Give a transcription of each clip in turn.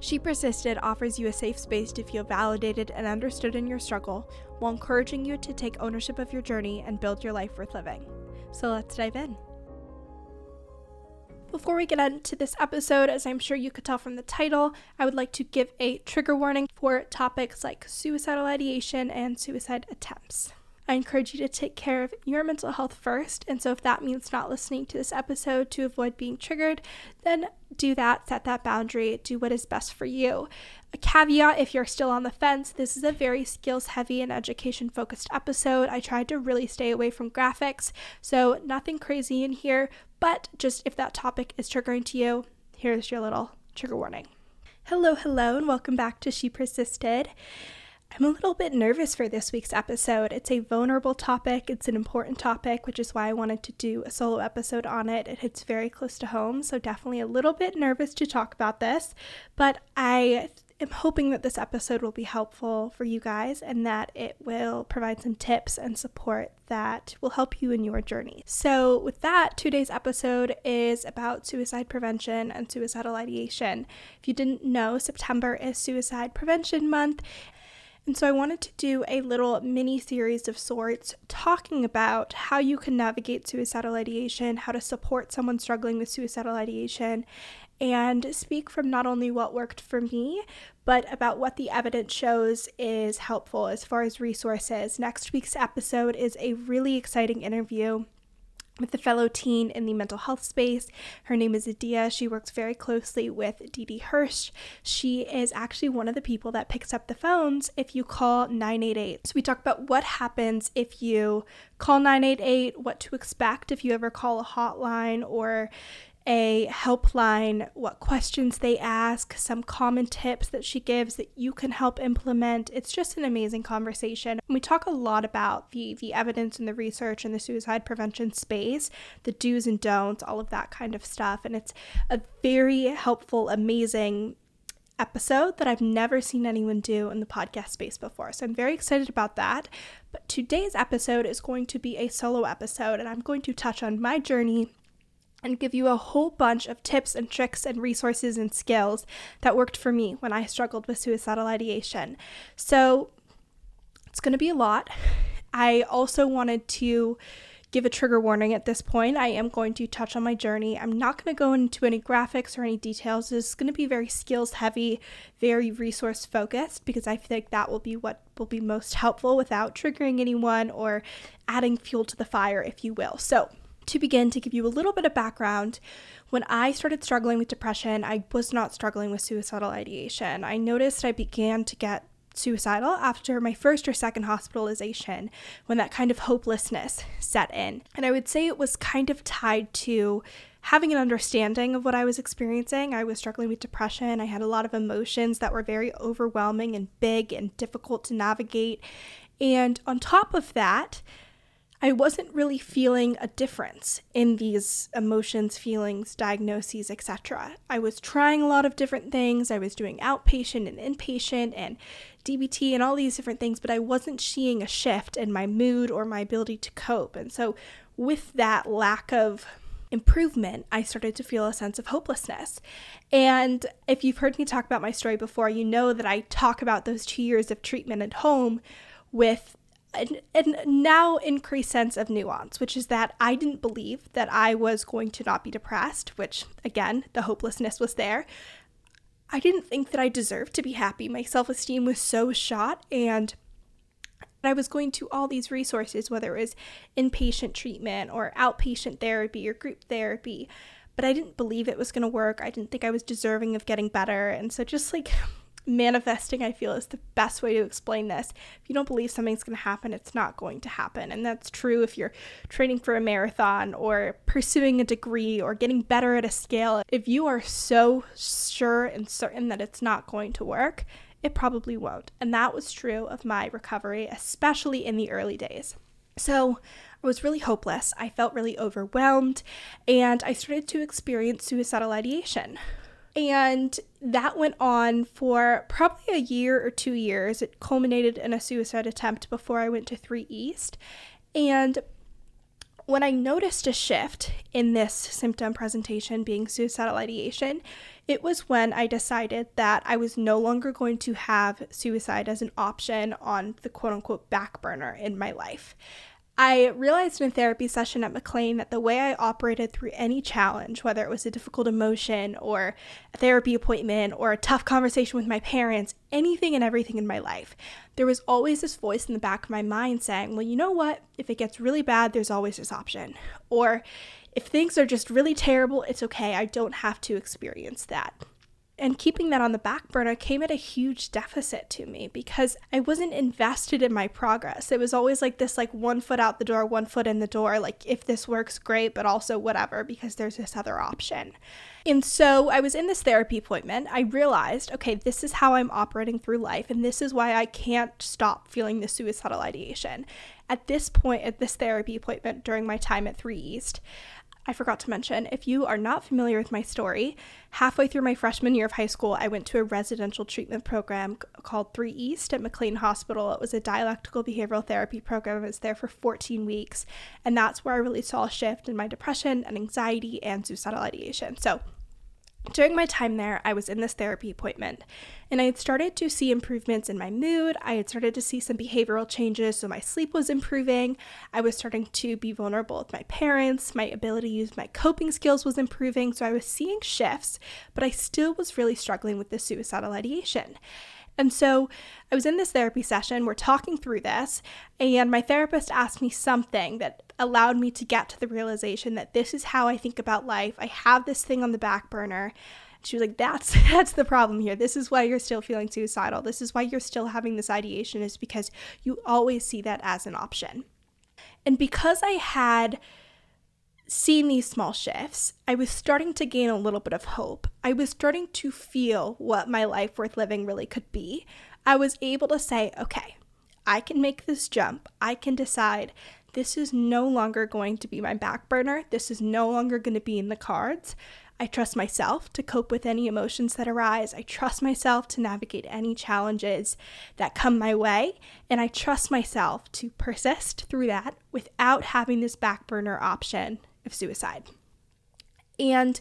She Persisted offers you a safe space to feel validated and understood in your struggle while encouraging you to take ownership of your journey and build your life worth living. So let's dive in. Before we get into this episode, as I'm sure you could tell from the title, I would like to give a trigger warning for topics like suicidal ideation and suicide attempts. I encourage you to take care of your mental health first. And so, if that means not listening to this episode to avoid being triggered, then do that, set that boundary, do what is best for you. A caveat if you're still on the fence, this is a very skills heavy and education focused episode. I tried to really stay away from graphics, so nothing crazy in here, but just if that topic is triggering to you, here's your little trigger warning. Hello, hello, and welcome back to She Persisted. I'm a little bit nervous for this week's episode. It's a vulnerable topic, it's an important topic, which is why I wanted to do a solo episode on it. It hits very close to home, so definitely a little bit nervous to talk about this, but I am hoping that this episode will be helpful for you guys and that it will provide some tips and support that will help you in your journey. So, with that, today's episode is about suicide prevention and suicidal ideation. If you didn't know, September is Suicide Prevention Month, and so I wanted to do a little mini series of sorts talking about how you can navigate suicidal ideation, how to support someone struggling with suicidal ideation, and speak from not only what worked for me, but about what the evidence shows is helpful as far as resources. Next week's episode is a really exciting interview with a fellow teen in the mental health space. Her name is Adia. She works very closely with Didi Hirsch. She is actually one of the people that picks up the phones if you call 988. So we talk about what happens if you call 988, what to expect if you ever call a hotline or a helpline, what questions they ask, some common tips that she gives that you can help implement. It's just an amazing conversation. We talk a lot about the the evidence and the research in the suicide prevention space, the do's and don'ts, all of that kind of stuff, and it's a very helpful, amazing episode that I've never seen anyone do in the podcast space before. So I'm very excited about that. But today's episode is going to be a solo episode, and I'm going to touch on my journey and give you a whole bunch of tips and tricks and resources and skills that worked for me when I struggled with suicidal ideation. So it's going to be a lot. I also wanted to give a trigger warning at this point. I am going to touch on my journey. I'm not going to go into any graphics or any details. This is going to be very skills heavy, very resource focused because I think that will be what will be most helpful without triggering anyone or adding fuel to the fire, if you will. So, to begin, to give you a little bit of background, when I started struggling with depression, I was not struggling with suicidal ideation. I noticed I began to get suicidal after my first or second hospitalization when that kind of hopelessness set in. And I would say it was kind of tied to having an understanding of what I was experiencing. I was struggling with depression. I had a lot of emotions that were very overwhelming and big and difficult to navigate. And on top of that, I wasn't really feeling a difference in these emotions, feelings, diagnoses, etc. I was trying a lot of different things. I was doing outpatient and inpatient and DBT and all these different things, but I wasn't seeing a shift in my mood or my ability to cope. And so, with that lack of improvement, I started to feel a sense of hopelessness. And if you've heard me talk about my story before, you know that I talk about those two years of treatment at home with a now increased sense of nuance, which is that I didn't believe that I was going to not be depressed, which again, the hopelessness was there. I didn't think that I deserved to be happy. My self esteem was so shot, and I was going to all these resources, whether it was inpatient treatment or outpatient therapy or group therapy, but I didn't believe it was going to work. I didn't think I was deserving of getting better. And so, just like manifesting, I feel, is the best way to explain this. If you don't believe something's going to happen, it's not going to happen. And that's true if you're training for a marathon or pursuing a degree or getting better at a scale. If you are so sure and certain that it's not going to work, it probably won't. And that was true of my recovery, especially in the early days. So I was really hopeless. I felt really overwhelmed, and I started to experience suicidal ideation. And that went on for probably a year or two years. It culminated in a suicide attempt before I went to 3 East. And when I noticed a shift in this symptom presentation being suicidal ideation, it was when I decided that I was no longer going to have suicide as an option on the quote unquote back burner in my life. I realized in a therapy session at McLean that the way I operated through any challenge, whether it was a difficult emotion or a therapy appointment or a tough conversation with my parents, anything and everything in my life, there was always this voice in the back of my mind saying, well, you know what? If it gets really bad, there's always this option. Or if things are just really terrible, it's okay. I don't have to experience that and keeping that on the back burner came at a huge deficit to me because I wasn't invested in my progress. It was always like this like one foot out the door, one foot in the door, like if this works great, but also whatever because there's this other option. And so I was in this therapy appointment. I realized, okay, this is how I'm operating through life and this is why I can't stop feeling the suicidal ideation. At this point at this therapy appointment during my time at 3 East, I forgot to mention, if you are not familiar with my story, halfway through my freshman year of high school, I went to a residential treatment program called 3 East at McLean Hospital. It was a dialectical behavioral therapy program. I was there for 14 weeks, and that's where I really saw a shift in my depression and anxiety and suicidal ideation. So, during my time there, I was in this therapy appointment and I had started to see improvements in my mood. I had started to see some behavioral changes, so my sleep was improving. I was starting to be vulnerable with my parents. My ability to use my coping skills was improving, so I was seeing shifts, but I still was really struggling with the suicidal ideation. And so I was in this therapy session, we're talking through this, and my therapist asked me something that allowed me to get to the realization that this is how I think about life. I have this thing on the back burner. She was like, "That's that's the problem here. This is why you're still feeling suicidal. This is why you're still having this ideation is because you always see that as an option." And because I had seen these small shifts, I was starting to gain a little bit of hope. I was starting to feel what my life worth living really could be. I was able to say, okay, I can make this jump. I can decide this is no longer going to be my back burner. This is no longer going to be in the cards. I trust myself to cope with any emotions that arise. I trust myself to navigate any challenges that come my way. And I trust myself to persist through that without having this back burner option of suicide. And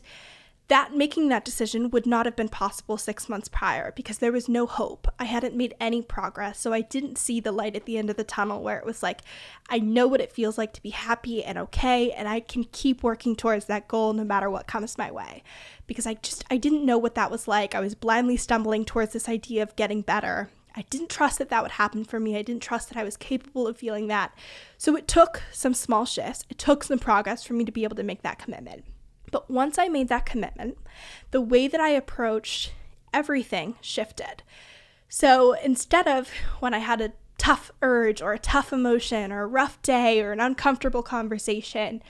that making that decision would not have been possible six months prior because there was no hope. I hadn't made any progress, so I didn't see the light at the end of the tunnel where it was like, I know what it feels like to be happy and okay, and I can keep working towards that goal no matter what comes my way. Because I just, I didn't know what that was like. I was blindly stumbling towards this idea of getting better. I didn't trust that that would happen for me. I didn't trust that I was capable of feeling that. So it took some small shifts, it took some progress for me to be able to make that commitment. But once I made that commitment, the way that I approached everything shifted. So instead of when I had a tough urge or a tough emotion or a rough day or an uncomfortable conversation,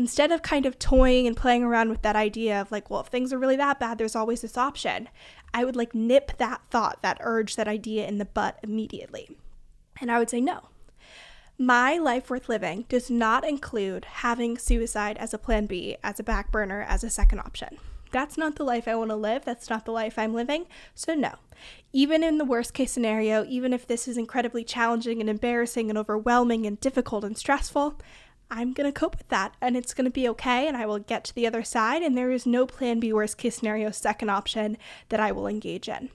instead of kind of toying and playing around with that idea of like, well, if things are really that bad, there's always this option, I would like nip that thought, that urge, that idea in the butt immediately. And I would say, no, my life worth living does not include having suicide as a plan B, as a back burner, as a second option. That's not the life I want to live. That's not the life I'm living. So, no. Even in the worst case scenario, even if this is incredibly challenging and embarrassing and overwhelming and difficult and stressful, I'm going to cope with that and it's going to be okay and I will get to the other side. And there is no plan B, worst case scenario, second option that I will engage in.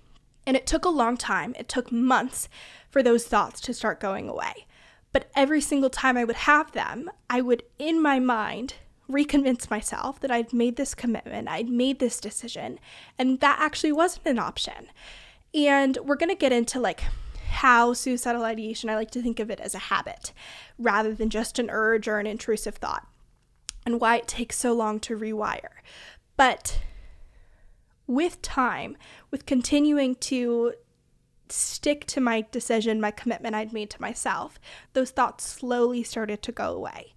And it took a long time, it took months for those thoughts to start going away. But every single time I would have them, I would, in my mind, reconvince myself that I'd made this commitment, I'd made this decision, and that actually wasn't an option. And we're going to get into like how suicidal ideation, I like to think of it as a habit rather than just an urge or an intrusive thought, and why it takes so long to rewire. But with time, with continuing to stick to my decision, my commitment I'd made to myself, those thoughts slowly started to go away.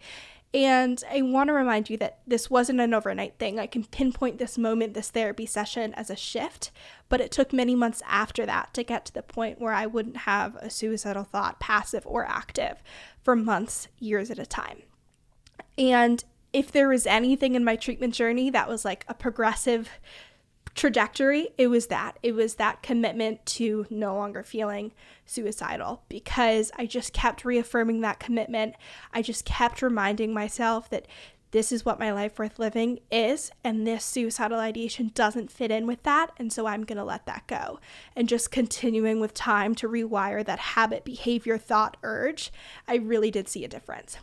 And I want to remind you that this wasn't an overnight thing. I can pinpoint this moment, this therapy session, as a shift, but it took many months after that to get to the point where I wouldn't have a suicidal thought, passive or active, for months, years at a time. And if there was anything in my treatment journey that was like a progressive trajectory, it was that. It was that commitment to no longer feeling suicidal because I just kept reaffirming that commitment. I just kept reminding myself that this is what my life worth living is, and this suicidal ideation doesn't fit in with that, and so I'm gonna let that go. And just continuing with time to rewire that habit, behavior, thought, urge, I really did see a difference.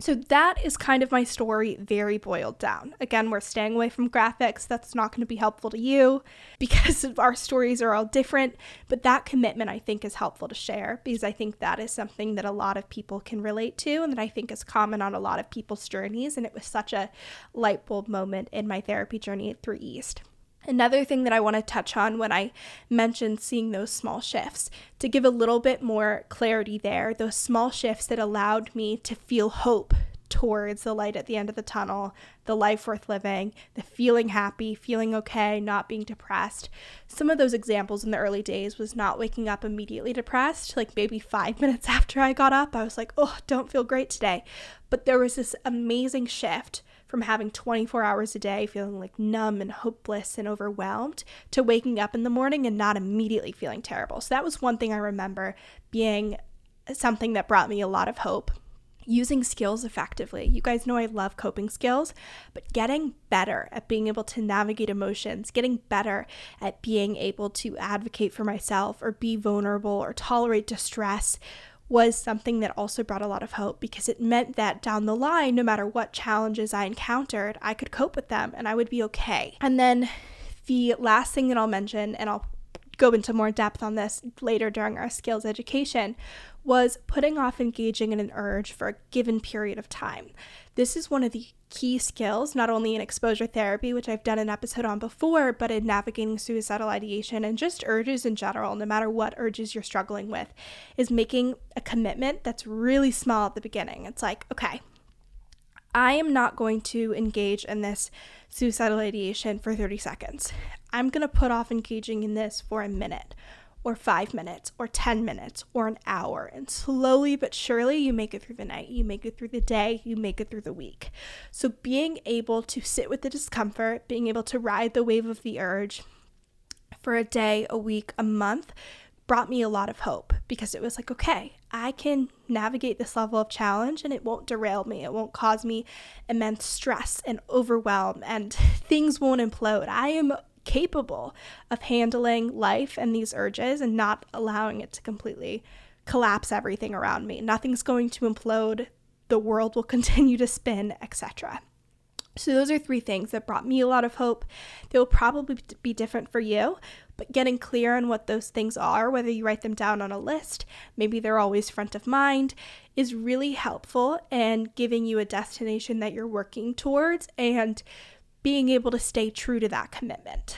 So that is kind of my story very boiled down. Again, we're staying away from graphics. That's not going to be helpful to you because our stories are all different, but that commitment I think is helpful to share because I think that is something that a lot of people can relate to and that I think is common on a lot of people's journeys and it was such a light bulb moment in my therapy journey 3 East. Another thing that I want to touch on when I mentioned seeing those small shifts, to give a little bit more clarity there, those small shifts that allowed me to feel hope towards the light at the end of the tunnel, the life worth living, the feeling happy, feeling okay, not being depressed. Some of those examples in the early days was not waking up immediately depressed, like maybe five minutes after I got up, I was like, oh, don't feel great today. But there was this amazing shift from having 24 hours a day feeling like numb and hopeless and overwhelmed to waking up in the morning and not immediately feeling terrible. So that was one thing I remember being something that brought me a lot of hope. Using skills effectively. You guys know I love coping skills, but getting better at being able to navigate emotions, getting better at being able to advocate for myself or be vulnerable or tolerate distress was something that also brought a lot of hope because it meant that down the line, no matter what challenges I encountered, I could cope with them and I would be okay. And then the last thing that I'll mention, and I'll go into more depth on this later during our skills education, was putting off engaging in an urge for a given period of time. This is one of the key skills, not only in exposure therapy, which I've done an episode on before, but in navigating suicidal ideation and just urges in general, no matter what urges you're struggling with, is making a commitment that's really small at the beginning. It's like, okay, I am not going to engage in this suicidal ideation for 30 seconds. I'm going to put off engaging in this for a minute or five minutes or 10 minutes or an hour. And slowly but surely, you make it through the night, you make it through the day, you make it through the week. So, being able to sit with the discomfort, being able to ride the wave of the urge for a day, a week, a month brought me a lot of hope because it was like, okay, I can navigate this level of challenge and it won't derail me. It won't cause me immense stress and overwhelm and things won't implode. I am capable of handling life and these urges and not allowing it to completely collapse everything around me. Nothing's going to implode, the world will continue to spin, etc. So, those are three things that brought me a lot of hope. They will probably be different for you, but getting clear on what those things are, whether you write them down on a list, maybe they're always front of mind, is really helpful and giving you a destination that you're working towards and being able to stay true to that commitment.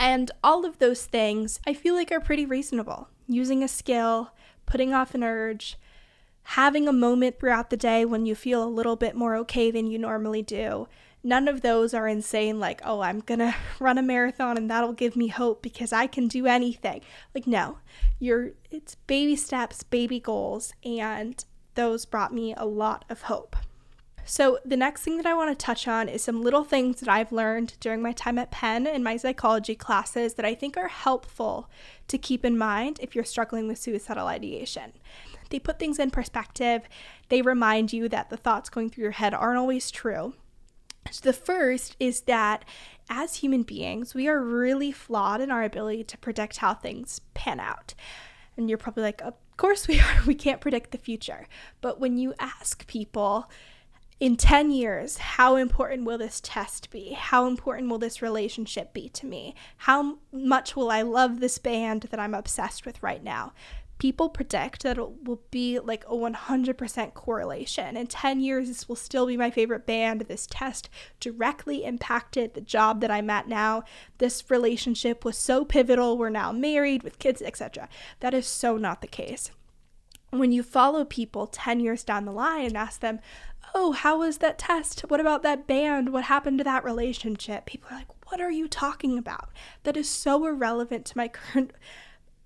And all of those things I feel like are pretty reasonable. Using a skill, putting off an urge, having a moment throughout the day when you feel a little bit more okay than you normally do. None of those are insane, like, oh, I'm gonna run a marathon and that'll give me hope because I can do anything. Like, no, you're it's baby steps, baby goals, and those brought me a lot of hope. So, the next thing that I want to touch on is some little things that I've learned during my time at Penn in my psychology classes that I think are helpful to keep in mind if you're struggling with suicidal ideation. They put things in perspective, they remind you that the thoughts going through your head aren't always true. So, the first is that as human beings, we are really flawed in our ability to predict how things pan out. And you're probably like, of course we are, we can't predict the future. But when you ask people, in 10 years, how important will this test be? How important will this relationship be to me? How much will I love this band that I'm obsessed with right now? people predict that it will be like a 100% correlation. In 10 years, this will still be my favorite band. This test directly impacted the job that I'm at now. This relationship was so pivotal. We're now married with kids, etc. That is so not the case. When you follow people 10 years down the line and ask them, Oh, how was that test? What about that band? What happened to that relationship? People are like, What are you talking about? That is so irrelevant to my current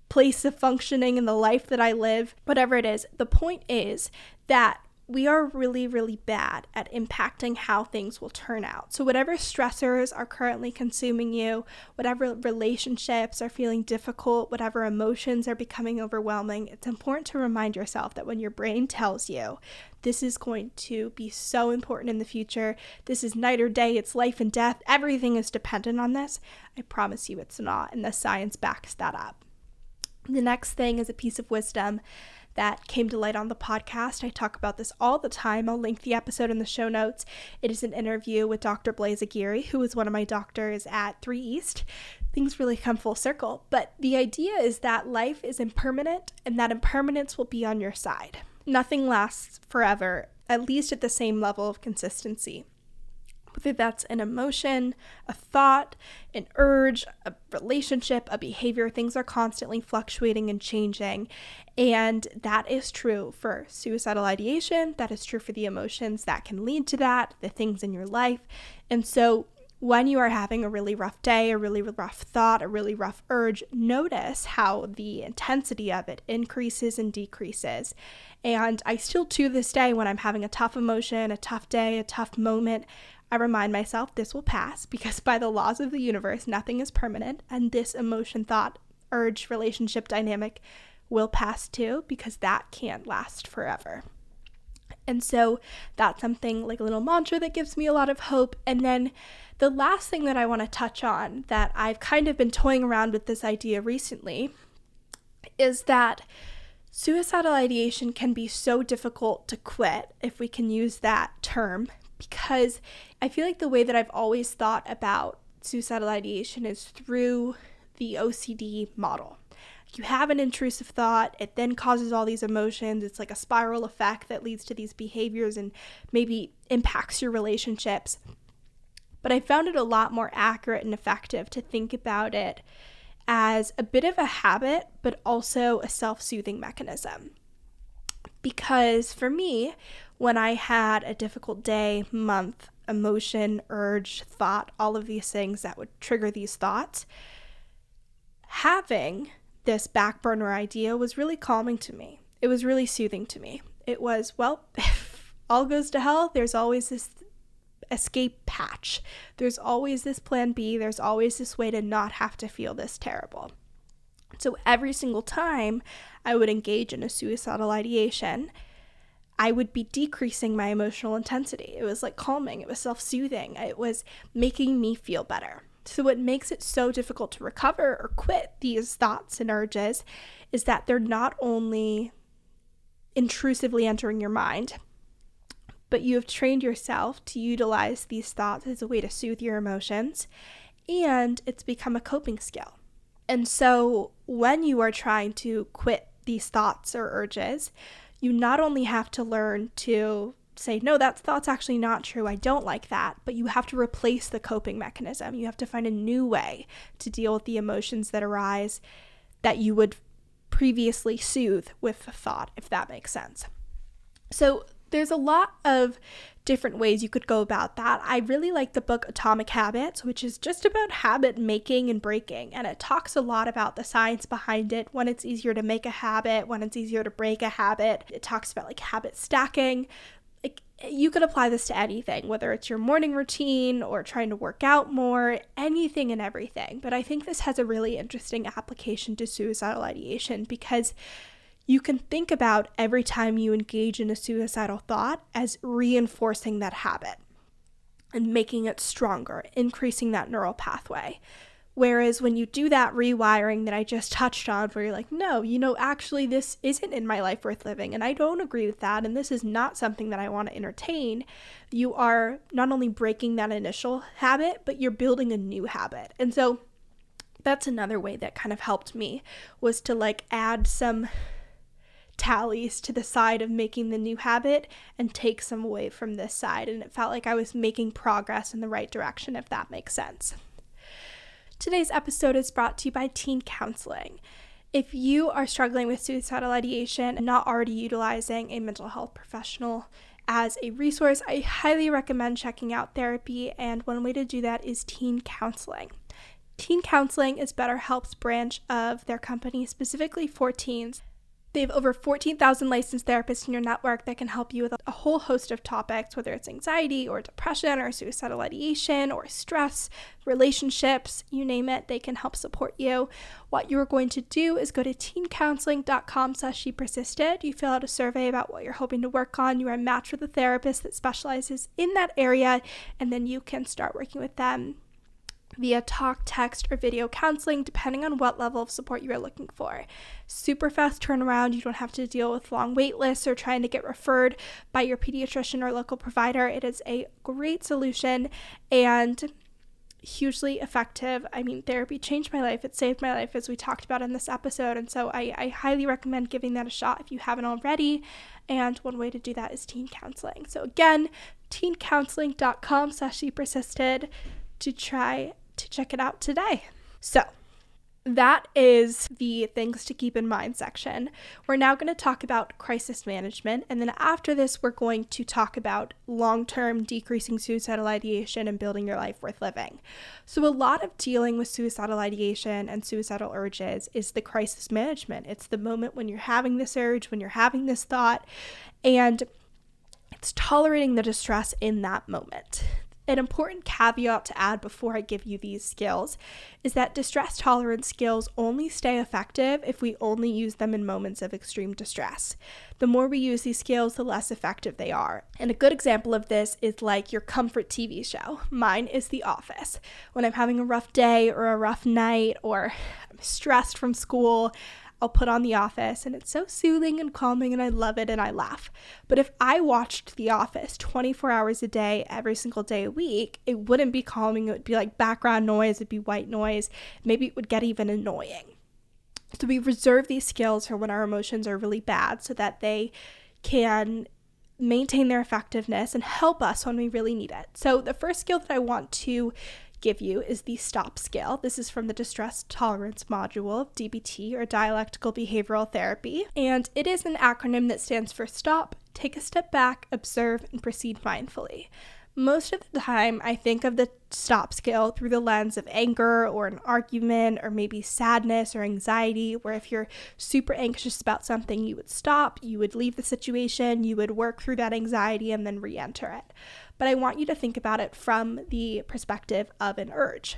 place of functioning in the life that I live, whatever it is. The point is that we are really, really bad at impacting how things will turn out. So, whatever stressors are currently consuming you, whatever relationships are feeling difficult, whatever emotions are becoming overwhelming, it's important to remind yourself that when your brain tells you this is going to be so important in the future, this is night or day, it's life and death, everything is dependent on this, I promise you it's not. And the science backs that up. The next thing is a piece of wisdom that came to light on the podcast. I talk about this all the time. I'll link the episode in the show notes. It is an interview with Dr. Blaise Aguirre, who is one of my doctors at 3 East. Things really come full circle. But the idea is that life is impermanent and that impermanence will be on your side. Nothing lasts forever, at least at the same level of consistency whether that's an emotion, a thought, an urge, a relationship, a behavior, things are constantly fluctuating and changing. And that is true for suicidal ideation, that is true for the emotions that can lead to that, the things in your life. And so when you are having a really rough day, a really rough thought, a really rough urge, notice how the intensity of it increases and decreases. And I still, to this day, when I'm having a tough emotion, a tough day, a tough moment, I remind myself this will pass because by the laws of the universe, nothing is permanent, and this emotion, thought, urge, relationship dynamic will pass too because that can't last forever. And so that's something like a little mantra that gives me a lot of hope. And then the last thing that I want to touch on that I've kind of been toying around with this idea recently is that suicidal ideation can be so difficult to quit, if we can use that term, because I feel like the way that I've always thought about suicidal ideation is through the OCD model. You have an intrusive thought, it then causes all these emotions. It's like a spiral effect that leads to these behaviors and maybe impacts your relationships. But I found it a lot more accurate and effective to think about it as a bit of a habit, but also a self soothing mechanism. Because for me, when I had a difficult day, month, emotion, urge, thought, all of these things that would trigger these thoughts, having this back burner idea was really calming to me. It was really soothing to me. It was, well, if all goes to hell, there's always this escape patch. There's always this plan B. There's always this way to not have to feel this terrible. So every single time I would engage in a suicidal ideation, I would be decreasing my emotional intensity. It was like calming, it was self soothing, it was making me feel better. So, what makes it so difficult to recover or quit these thoughts and urges is that they're not only intrusively entering your mind, but you have trained yourself to utilize these thoughts as a way to soothe your emotions, and it's become a coping skill. And so, when you are trying to quit these thoughts or urges, you not only have to learn to say, no, that thought's actually not true, I don't like that, but you have to replace the coping mechanism. You have to find a new way to deal with the emotions that arise that you would previously soothe with the thought, if that makes sense. So, there's a lot of different ways you could go about that. I really like the book Atomic Habits, which is just about habit making and breaking. And it talks a lot about the science behind it, when it's easier to make a habit, when it's easier to break a habit. It talks about like habit stacking. Like you could apply this to anything, whether it's your morning routine or trying to work out more, anything and everything. But I think this has a really interesting application to suicidal ideation because you can think about every time you engage in a suicidal thought as reinforcing that habit and making it stronger, increasing that neural pathway. Whereas when you do that rewiring that I just touched on, where you're like, no, you know, actually, this isn't in my life worth living, and I don't agree with that, and this is not something that I want to entertain, you are not only breaking that initial habit, but you're building a new habit. And so that's another way that kind of helped me was to like add some tallies to the side of making the new habit and take some away from this side. And it felt like I was making progress in the right direction, if that makes sense. Today's episode is brought to you by Teen Counseling. If you are struggling with suicidal ideation and not already utilizing a mental health professional as a resource, I highly recommend checking out therapy. And one way to do that is teen counseling. Teen Counseling is BetterHelp's branch of their company specifically for teens. They have over 14,000 licensed therapists in your network that can help you with a whole host of topics, whether it's anxiety or depression or suicidal ideation or stress, relationships, you name it, they can help support you. What you're going to do is go to teencounseling.com slash she persisted. You fill out a survey about what you're hoping to work on. You are matched with a therapist that specializes in that area, and then you can start working with them via talk, text, or video counseling, depending on what level of support you are looking for. Super fast turnaround, you don't have to deal with long wait lists or trying to get referred by your pediatrician or local provider. It is a great solution and hugely effective. I mean, therapy changed my life, it saved my life, as we talked about in this episode. And so I, I highly recommend giving that a shot if you haven't already. And one way to do that is teen counseling. So again, teencounseling.com slash persisted to try to check it out today. So, that is the things to keep in mind section. We're now going to talk about crisis management, and then after this, we're going to talk about long term decreasing suicidal ideation and building your life worth living. So, a lot of dealing with suicidal ideation and suicidal urges is the crisis management. It's the moment when you're having this urge, when you're having this thought, and it's tolerating the distress in that moment. An important caveat to add before I give you these skills is that distress tolerance skills only stay effective if we only use them in moments of extreme distress. The more we use these skills, the less effective they are. And a good example of this is like your comfort TV show. Mine is The Office. When I'm having a rough day or a rough night or I'm stressed from school, I'll put on The Office and it's so soothing and calming and I love it and I laugh. But if I watched The Office 24 hours a day, every single day a week, it wouldn't be calming. It would be like background noise, it'd be white noise. Maybe it would get even annoying. So we reserve these skills for when our emotions are really bad so that they can maintain their effectiveness and help us when we really need it. So the first skill that I want to give you is the STOP skill. This is from the Distress Tolerance module of DBT or Dialectical Behavioral Therapy, and it is an acronym that stands for STOP, take a step back, observe, and proceed mindfully. Most of the time, I think of the stop skill through the lens of anger or an argument or maybe sadness or anxiety, where if you're super anxious about something, you would stop, you would leave the situation, you would work through that anxiety and then re enter it but I want you to think about it from the perspective of an urge.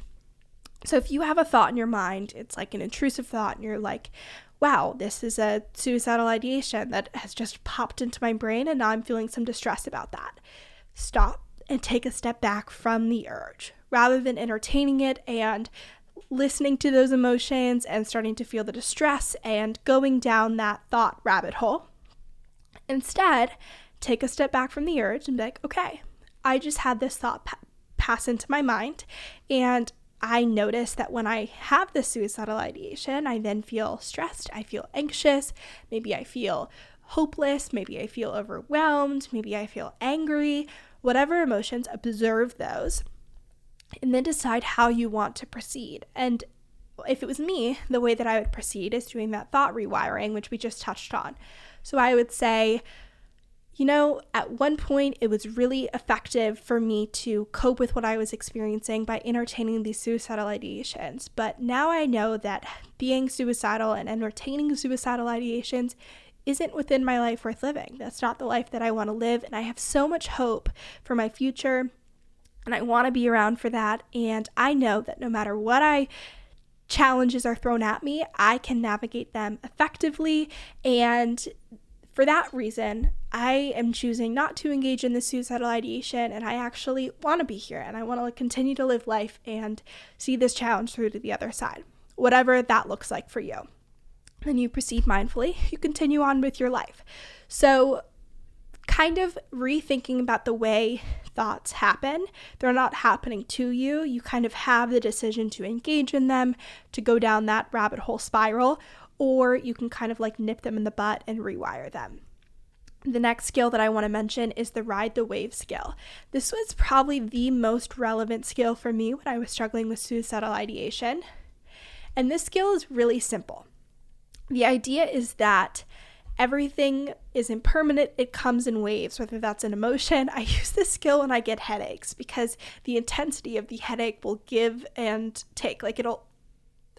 So if you have a thought in your mind, it's like an intrusive thought, and you're like, wow, this is a suicidal ideation that has just popped into my brain, and now I'm feeling some distress about that. Stop and take a step back from the urge rather than entertaining it and listening to those emotions and starting to feel the distress and going down that thought rabbit hole. Instead, take a step back from the urge and be like, okay, I just had this thought pa- pass into my mind, and I notice that when I have this suicidal ideation, I then feel stressed, I feel anxious, maybe I feel hopeless, maybe I feel overwhelmed, maybe I feel angry, whatever emotions, observe those and then decide how you want to proceed. And if it was me, the way that I would proceed is doing that thought rewiring, which we just touched on. So I would say, you know, at one point it was really effective for me to cope with what I was experiencing by entertaining these suicidal ideations. But now I know that being suicidal and entertaining suicidal ideations isn't within my life worth living. That's not the life that I want to live. And I have so much hope for my future. And I want to be around for that. And I know that no matter what I challenges are thrown at me, I can navigate them effectively. And for that reason, I am choosing not to engage in the suicidal ideation and I actually want to be here and I want to continue to live life and see this challenge through to the other side, whatever that looks like for you. Then you proceed mindfully, you continue on with your life. So, kind of rethinking about the way thoughts happen. They're not happening to you. You kind of have the decision to engage in them, to go down that rabbit hole spiral, or you can kind of like nip them in the butt and rewire them. The next skill that I want to mention is the ride the wave skill. This was probably the most relevant skill for me when I was struggling with suicidal ideation. And this skill is really simple. The idea is that everything is impermanent, it comes in waves, whether that's an emotion. I use this skill when I get headaches because the intensity of the headache will give and take. Like it'll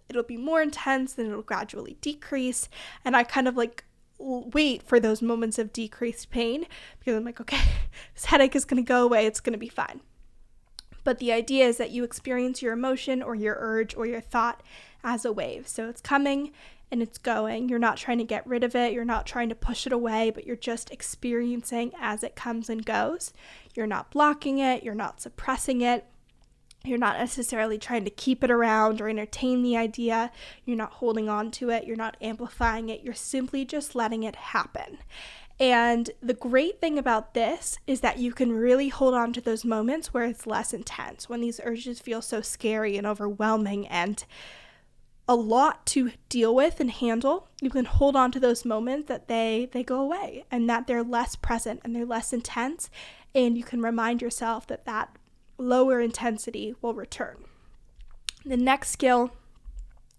it'll be more intense, then it'll gradually decrease. And I kind of like wait for those moments of decreased pain because I'm like, okay, this headache is going to go away, it's going to be fine. But the idea is that you experience your emotion or your urge or your thought as a wave. So it's coming and it's going. You're not trying to get rid of it, you're not trying to push it away, but you're just experiencing as it comes and goes. You're not blocking it, you're not suppressing it. You're not necessarily trying to keep it around or entertain the idea. You're not holding on to it. You're not amplifying it. You're simply just letting it happen. And the great thing about this is that you can really hold on to those moments where it's less intense, when these urges feel so scary and overwhelming and a lot to deal with and handle. You can hold on to those moments that they they go away and that they're less present and they're less intense and you can remind yourself that that lower intensity will return. The next skill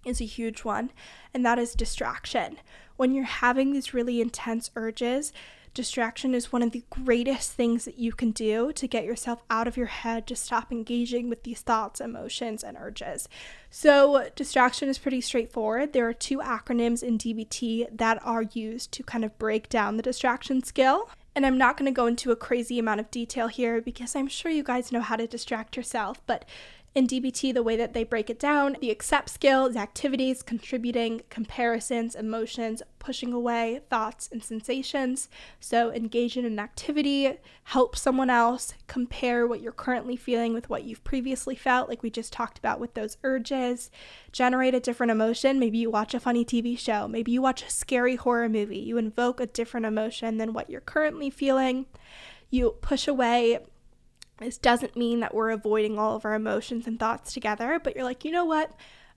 is a huge one, and that is distraction. When you're having these really intense urges, distraction is one of the greatest things that you can do to get yourself out of your head to stop engaging with these thoughts, emotions, and urges. So, distraction is pretty straightforward. There are two acronyms in DBT that are used to kind of break down the distraction skill. And I'm not going to go into a crazy amount of detail here because I'm sure you guys know how to distract yourself, but in DBT, the way that they break it down, the accept skill is activities, contributing, comparisons, emotions, pushing away thoughts and sensations. So engage in an activity, help someone else, compare what you're currently feeling with what you've previously felt, like we just talked about with those urges, generate a different emotion. Maybe you watch a funny TV show, maybe you watch a scary horror movie, you invoke a different emotion than what you're currently feeling. You push away this doesn't mean that we're avoiding all of our emotions and thoughts together, but you're like, you know what?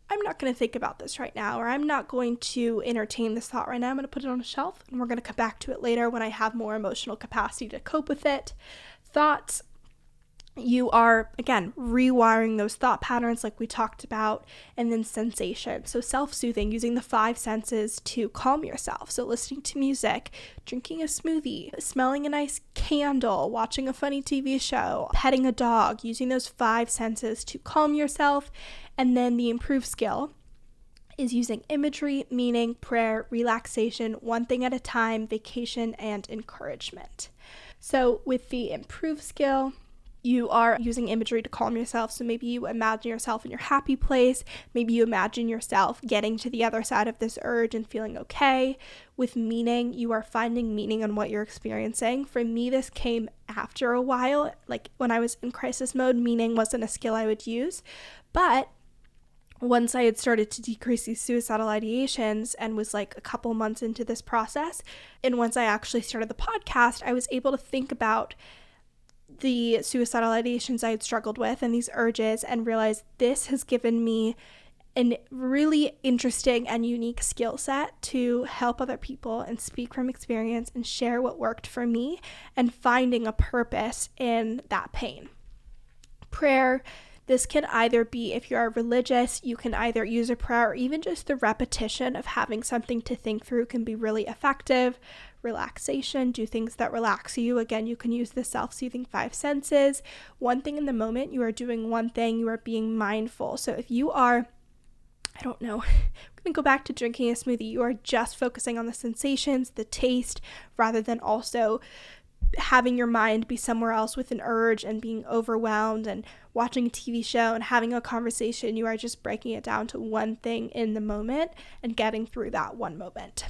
I'm not going to think about this right now, or I'm not going to entertain this thought right now. I'm going to put it on a shelf and we're going to come back to it later when I have more emotional capacity to cope with it. Thoughts you are again rewiring those thought patterns like we talked about and then sensation. So self-soothing using the five senses to calm yourself. So listening to music drinking a smoothie smelling a nice candle watching a funny tv show petting a dog using those five senses to calm yourself. And then the improved skill is using imagery, meaning, prayer, relaxation, one thing at a time, vacation, and encouragement. So, with the improved skill, you are using imagery to calm yourself. So maybe you imagine yourself in your happy place. Maybe you imagine yourself getting to the other side of this urge and feeling okay. With meaning, you are finding meaning in what you're experiencing. For me, this came after a while. Like when I was in crisis mode, meaning wasn't a skill I would use. But once I had started to decrease these suicidal ideations and was like a couple months into this process, and once I actually started the podcast, I was able to think about the suicidal ideations I had struggled with and these urges and realized this has given me a really interesting and unique skill set to help other people and speak from experience and share what worked for me and finding a purpose in that pain. Prayer this can either be, if you are religious, you can either use a prayer or even just the repetition of having something to think through can be really effective. Relaxation, do things that relax you. Again, you can use the self soothing five senses. One thing in the moment, you are doing one thing, you are being mindful. So if you are I don't know. I'm going to go back to drinking a smoothie. You are just focusing on the sensations, the taste, rather than also having your mind be somewhere else with an urge and being overwhelmed and watching a TV show and having a conversation. You are just breaking it down to one thing in the moment and getting through that one moment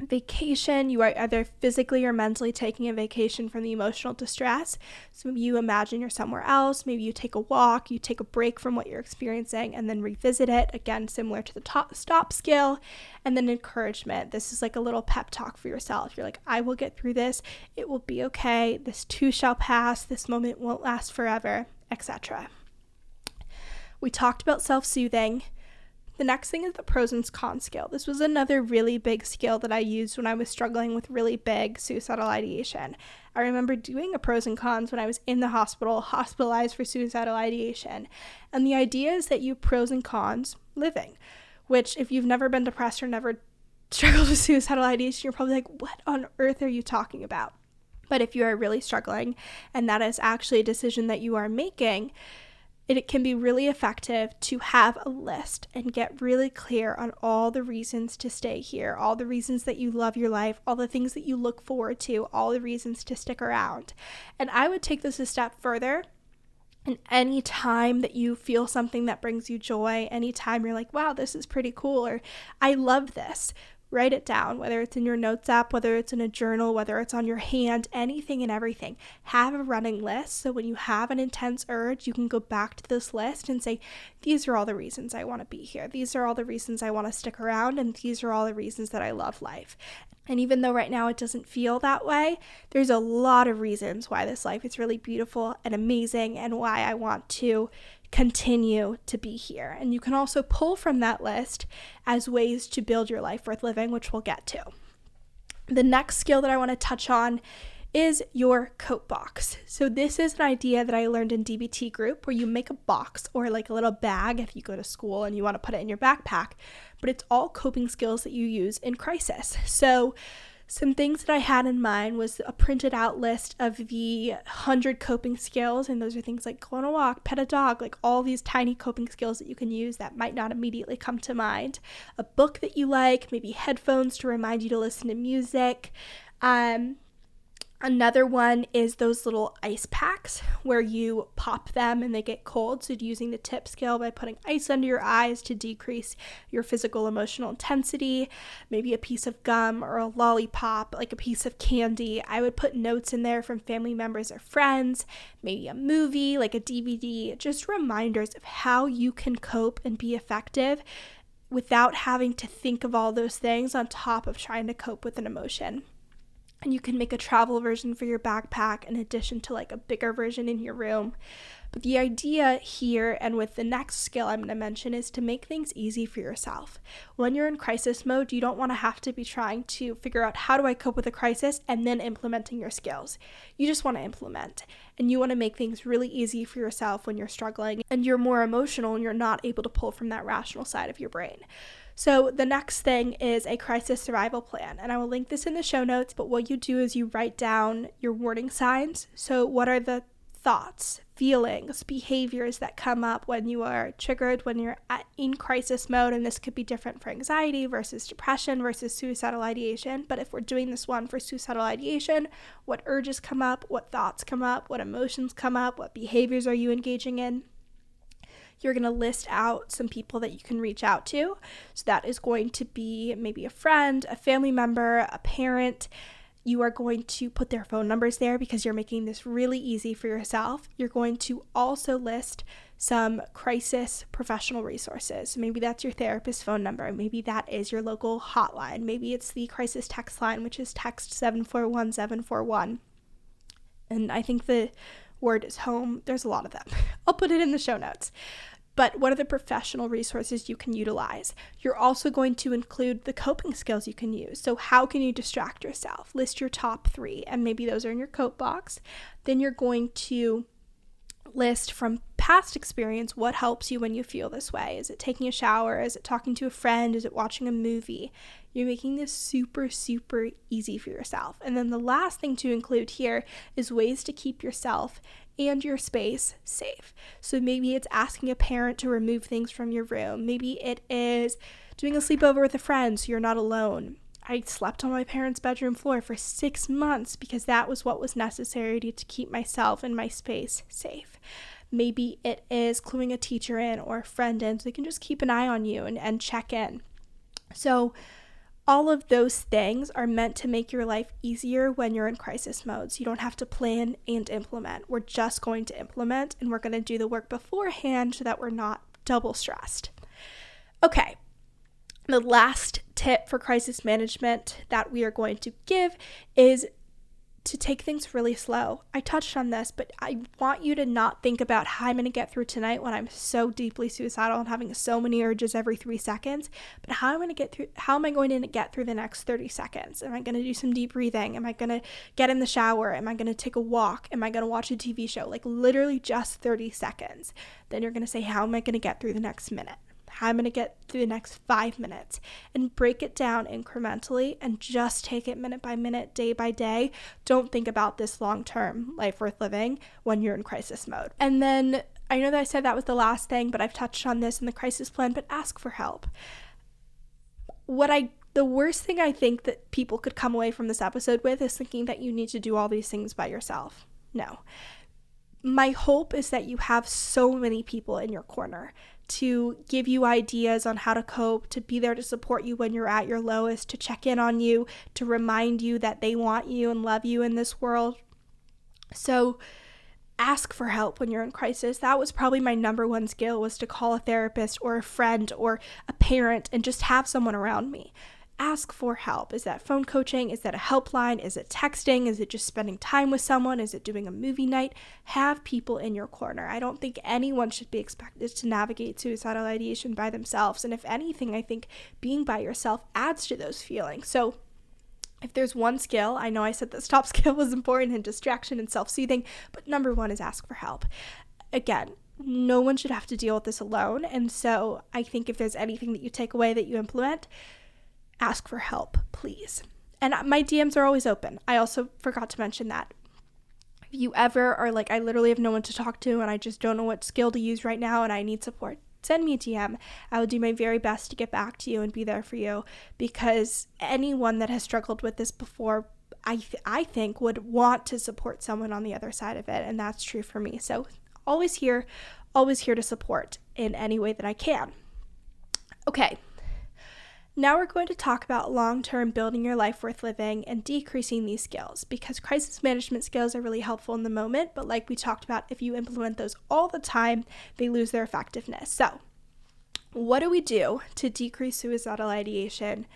vacation, you are either physically or mentally taking a vacation from the emotional distress. So you imagine you're somewhere else, maybe you take a walk, you take a break from what you're experiencing and then revisit it, again, similar to the top stop skill. And then encouragement. This is like a little pep talk for yourself. You're like, I will get through this, it will be okay, this too shall pass, this moment won't last forever, etc. We talked about self soothing The next thing is the pros and cons skill. This was another really big scale that I used when I was struggling with really big suicidal ideation. I remember doing a pros and cons when I was in the hospital, hospitalized for suicidal ideation. And the idea is that you pros and cons living, which, if you've never been depressed or never struggled with suicidal ideation, you're probably like, what on earth are you talking about? But if you are really struggling and that is actually a decision that you are making, it can be really effective to have a list and get really clear on all the reasons to stay here, all the reasons that you love your life, all the things that you look forward to, all the reasons to stick around. And I would take this a step further. And any time that you feel something that brings you joy, anytime you're like, wow, this is pretty cool, or I love this, Write it down, whether it's in your notes app, whether it's in a journal, whether it's on your hand, anything and everything. Have a running list so when you have an intense urge, you can go back to this list and say, These are all the reasons I want to be here. These are all the reasons I want to stick around, and these are all the reasons that I love life. And even though right now it doesn't feel that way, there's a lot of reasons why this life is really beautiful and amazing and why I want to continue to be here. And you can also pull from that list as ways to build your life worth living, which we'll get to. The next skill that I want to touch on is your cope box. So this is an idea that I learned in DBT group where you make a box or like a little bag if you go to school and you want to put it in your backpack, but it's all coping skills that you use in crisis. So some things that I had in mind was a printed out list of the 100 coping skills, and those are things like go on a walk, pet a dog, like all these tiny coping skills that you can use that might not immediately come to mind. A book that you like, maybe headphones to remind you to listen to music. Um, Another one is those little ice packs where you pop them and they get cold. So, using the TIP skill by putting ice under your eyes to decrease your physical emotional intensity, maybe a piece of gum or a lollipop, like a piece of candy. I would put notes in there from family members or friends, maybe a movie, like a DVD, just reminders of how you can cope and be effective without having to think of all those things on top of trying to cope with an emotion and you can make a travel version for your backpack in addition to like a bigger version in your room. But the idea here and with the next skill I'm going to mention is to make things easy for yourself. When you're in crisis mode, you don't want to have to be trying to figure out how do I cope with a crisis and then implementing your skills. You just want to implement and you want to make things really easy for yourself when you're struggling and you're more emotional and you're not able to pull from that rational side of your brain. So, the next thing is a crisis survival plan, and I will link this in the show notes. But what you do is you write down your warning signs. So, what are the thoughts, feelings, behaviors that come up when you are triggered, when you're at, in crisis mode? And this could be different for anxiety versus depression versus suicidal ideation. But if we're doing this one for suicidal ideation, what urges come up? What thoughts come up? What emotions come up? What behaviors are you engaging in? You're going to list out some people that you can reach out to. So that is going to be maybe a friend, a family member, a parent. You are going to put their phone numbers there because you're making this really easy for yourself. You're going to also list some crisis professional resources. maybe that's your therapist's phone number. Maybe that is your local hotline. Maybe it's the crisis text line, which is text 741 741. And I think the word is home. There's a lot of them. I'll put it in the show notes but what are the professional resources you can utilize? You're also going to include the coping skills you can use. So, how can you distract yourself? List your top three, and maybe those are in your cope box. Then you're going to list from past experience what helps you when you feel this way. Is it taking a shower? Is it talking to a friend? Is it watching a movie? You're making this super, super easy for yourself. And then the last thing to include here is ways to keep yourself and your space safe. So maybe it's asking a parent to remove things from your room. Maybe it is doing a sleepover with a friend so you're not alone. I slept on my parents' bedroom floor for six months because that was what was necessary to, keep myself and my space safe. Maybe it is cluing a teacher in or a friend in so they can just keep an eye on you and, and check in. So, all of those things are meant to make your life easier when you're in crisis modes. So you don't have to plan and implement. We're just going to implement and we're going to do the work beforehand so that we're not double stressed. Okay, the last tip for crisis management that we are going to give is to take things really slow. I touched on this, but I want you to not think about how I'm going to get through tonight when I'm so deeply suicidal and having so many urges every 3 seconds, but how am I going to get through how am I going to get through the next 30 seconds? Am I going to do some deep breathing? Am I going to get in the shower? Am I going to take a walk? Am I going to watch a TV show? Like literally just 30 seconds. Then you're going to say how am I going to get through the next minute? I'm going to get through the next five minutes and break it down incrementally and just take it minute by minute, day by day. Don't think about this long term life worth living when you're in crisis mode. And then I know that I said that was the last thing, but I've touched on this in the crisis plan, but ask for help. What I the worst thing I think that people could come away from this episode with is thinking that you need to do all these things by yourself. No. My hope is that you have so many people in your corner to give you ideas on how to cope, to be there to support you when you're at your lowest, to check in on you, to remind you that they want you and love you in this world. So ask for help when you're in crisis. That was probably my number one skill was to call a therapist or a friend or a parent and just have someone around me ask for help. Is that phone coaching? Is that a helpline? Is it texting? Is it just spending time with someone? Is it doing a movie night? Have people in your corner. I don't think anyone should be expected to navigate suicidal ideation by themselves. And if anything, I think being by yourself adds to those feelings. So, if there's one skill, I know I said the stop skill was important in distraction and self soothing, but number one is ask for help. Again, no one should have to deal with this alone. And so I think if there's anything that you take away that you implement, ask for help, please. And my DMs are always open. I also forgot to mention that. If you ever are like, I literally have no one to talk to and I just don't know what skill to use right now and I need support, send me a DM. I will do my very best to get back to you and be there for you because anyone that has struggled with this before, I, th- I think, would want to support someone on the other side of it. And that's true for me. So, always here, always here to support in any way that I can. Okay, now we're going to talk about long term building your life worth living and decreasing these skills because crisis management skills are really helpful in the moment, but like we talked about, if you implement those all the time, they lose their effectiveness. So, what do we do to decrease suicidal ideation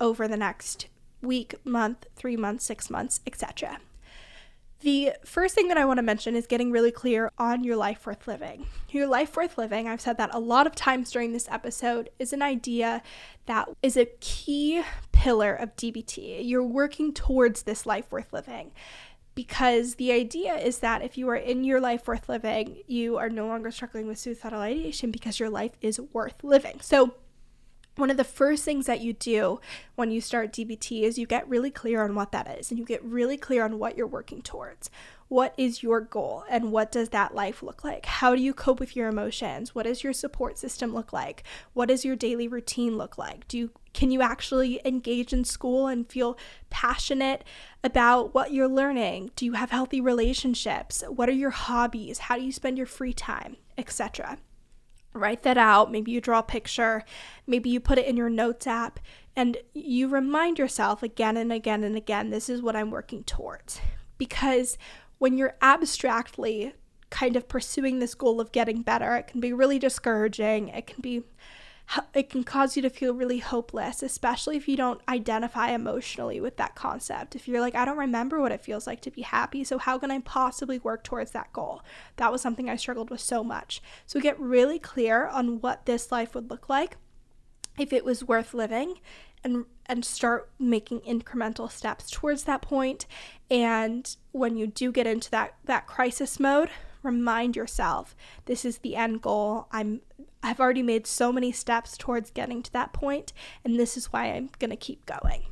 over the next week, month, three months, six months, etc.? The first thing that I want to mention is getting really clear on your life worth living. Your life worth living, I've said that a lot of times during this episode, is an idea that is a key pillar of DBT. You're working towards this life worth living because the idea is that if you are in your life worth living, you are no longer struggling with suicidal ideation because your life is worth living. So, one of the first things that you do when you start DBT is you get really clear on what that is and you get really clear on what you're working towards. What is your goal and what does that life look like? How do you cope with your emotions? What does your support system look like? What does your daily routine look like? Do you can you actually engage in school and feel passionate about what you're learning? Do you have healthy relationships? What are your hobbies? How do you spend your free time, etc write that out. Maybe you draw a picture, maybe you put it in your notes app, and you remind yourself again and again and again this is what I'm working towards. Because when you're abstractly kind of pursuing this goal of getting better, it can be really discouraging. It can be it can cause you to feel really hopeless, especially if you don't identify emotionally with that concept. If you're like, I don't remember what it feels like to be happy, so how can I possibly work towards that goal? That was something I struggled with so much. So get really clear on what this life would look like if it was worth living and and start making incremental steps towards that point and when you do get into that that crisis mode remind yourself this is the end goal i'm I've already made so many steps towards getting to that point, and this is why I'm going to keep going.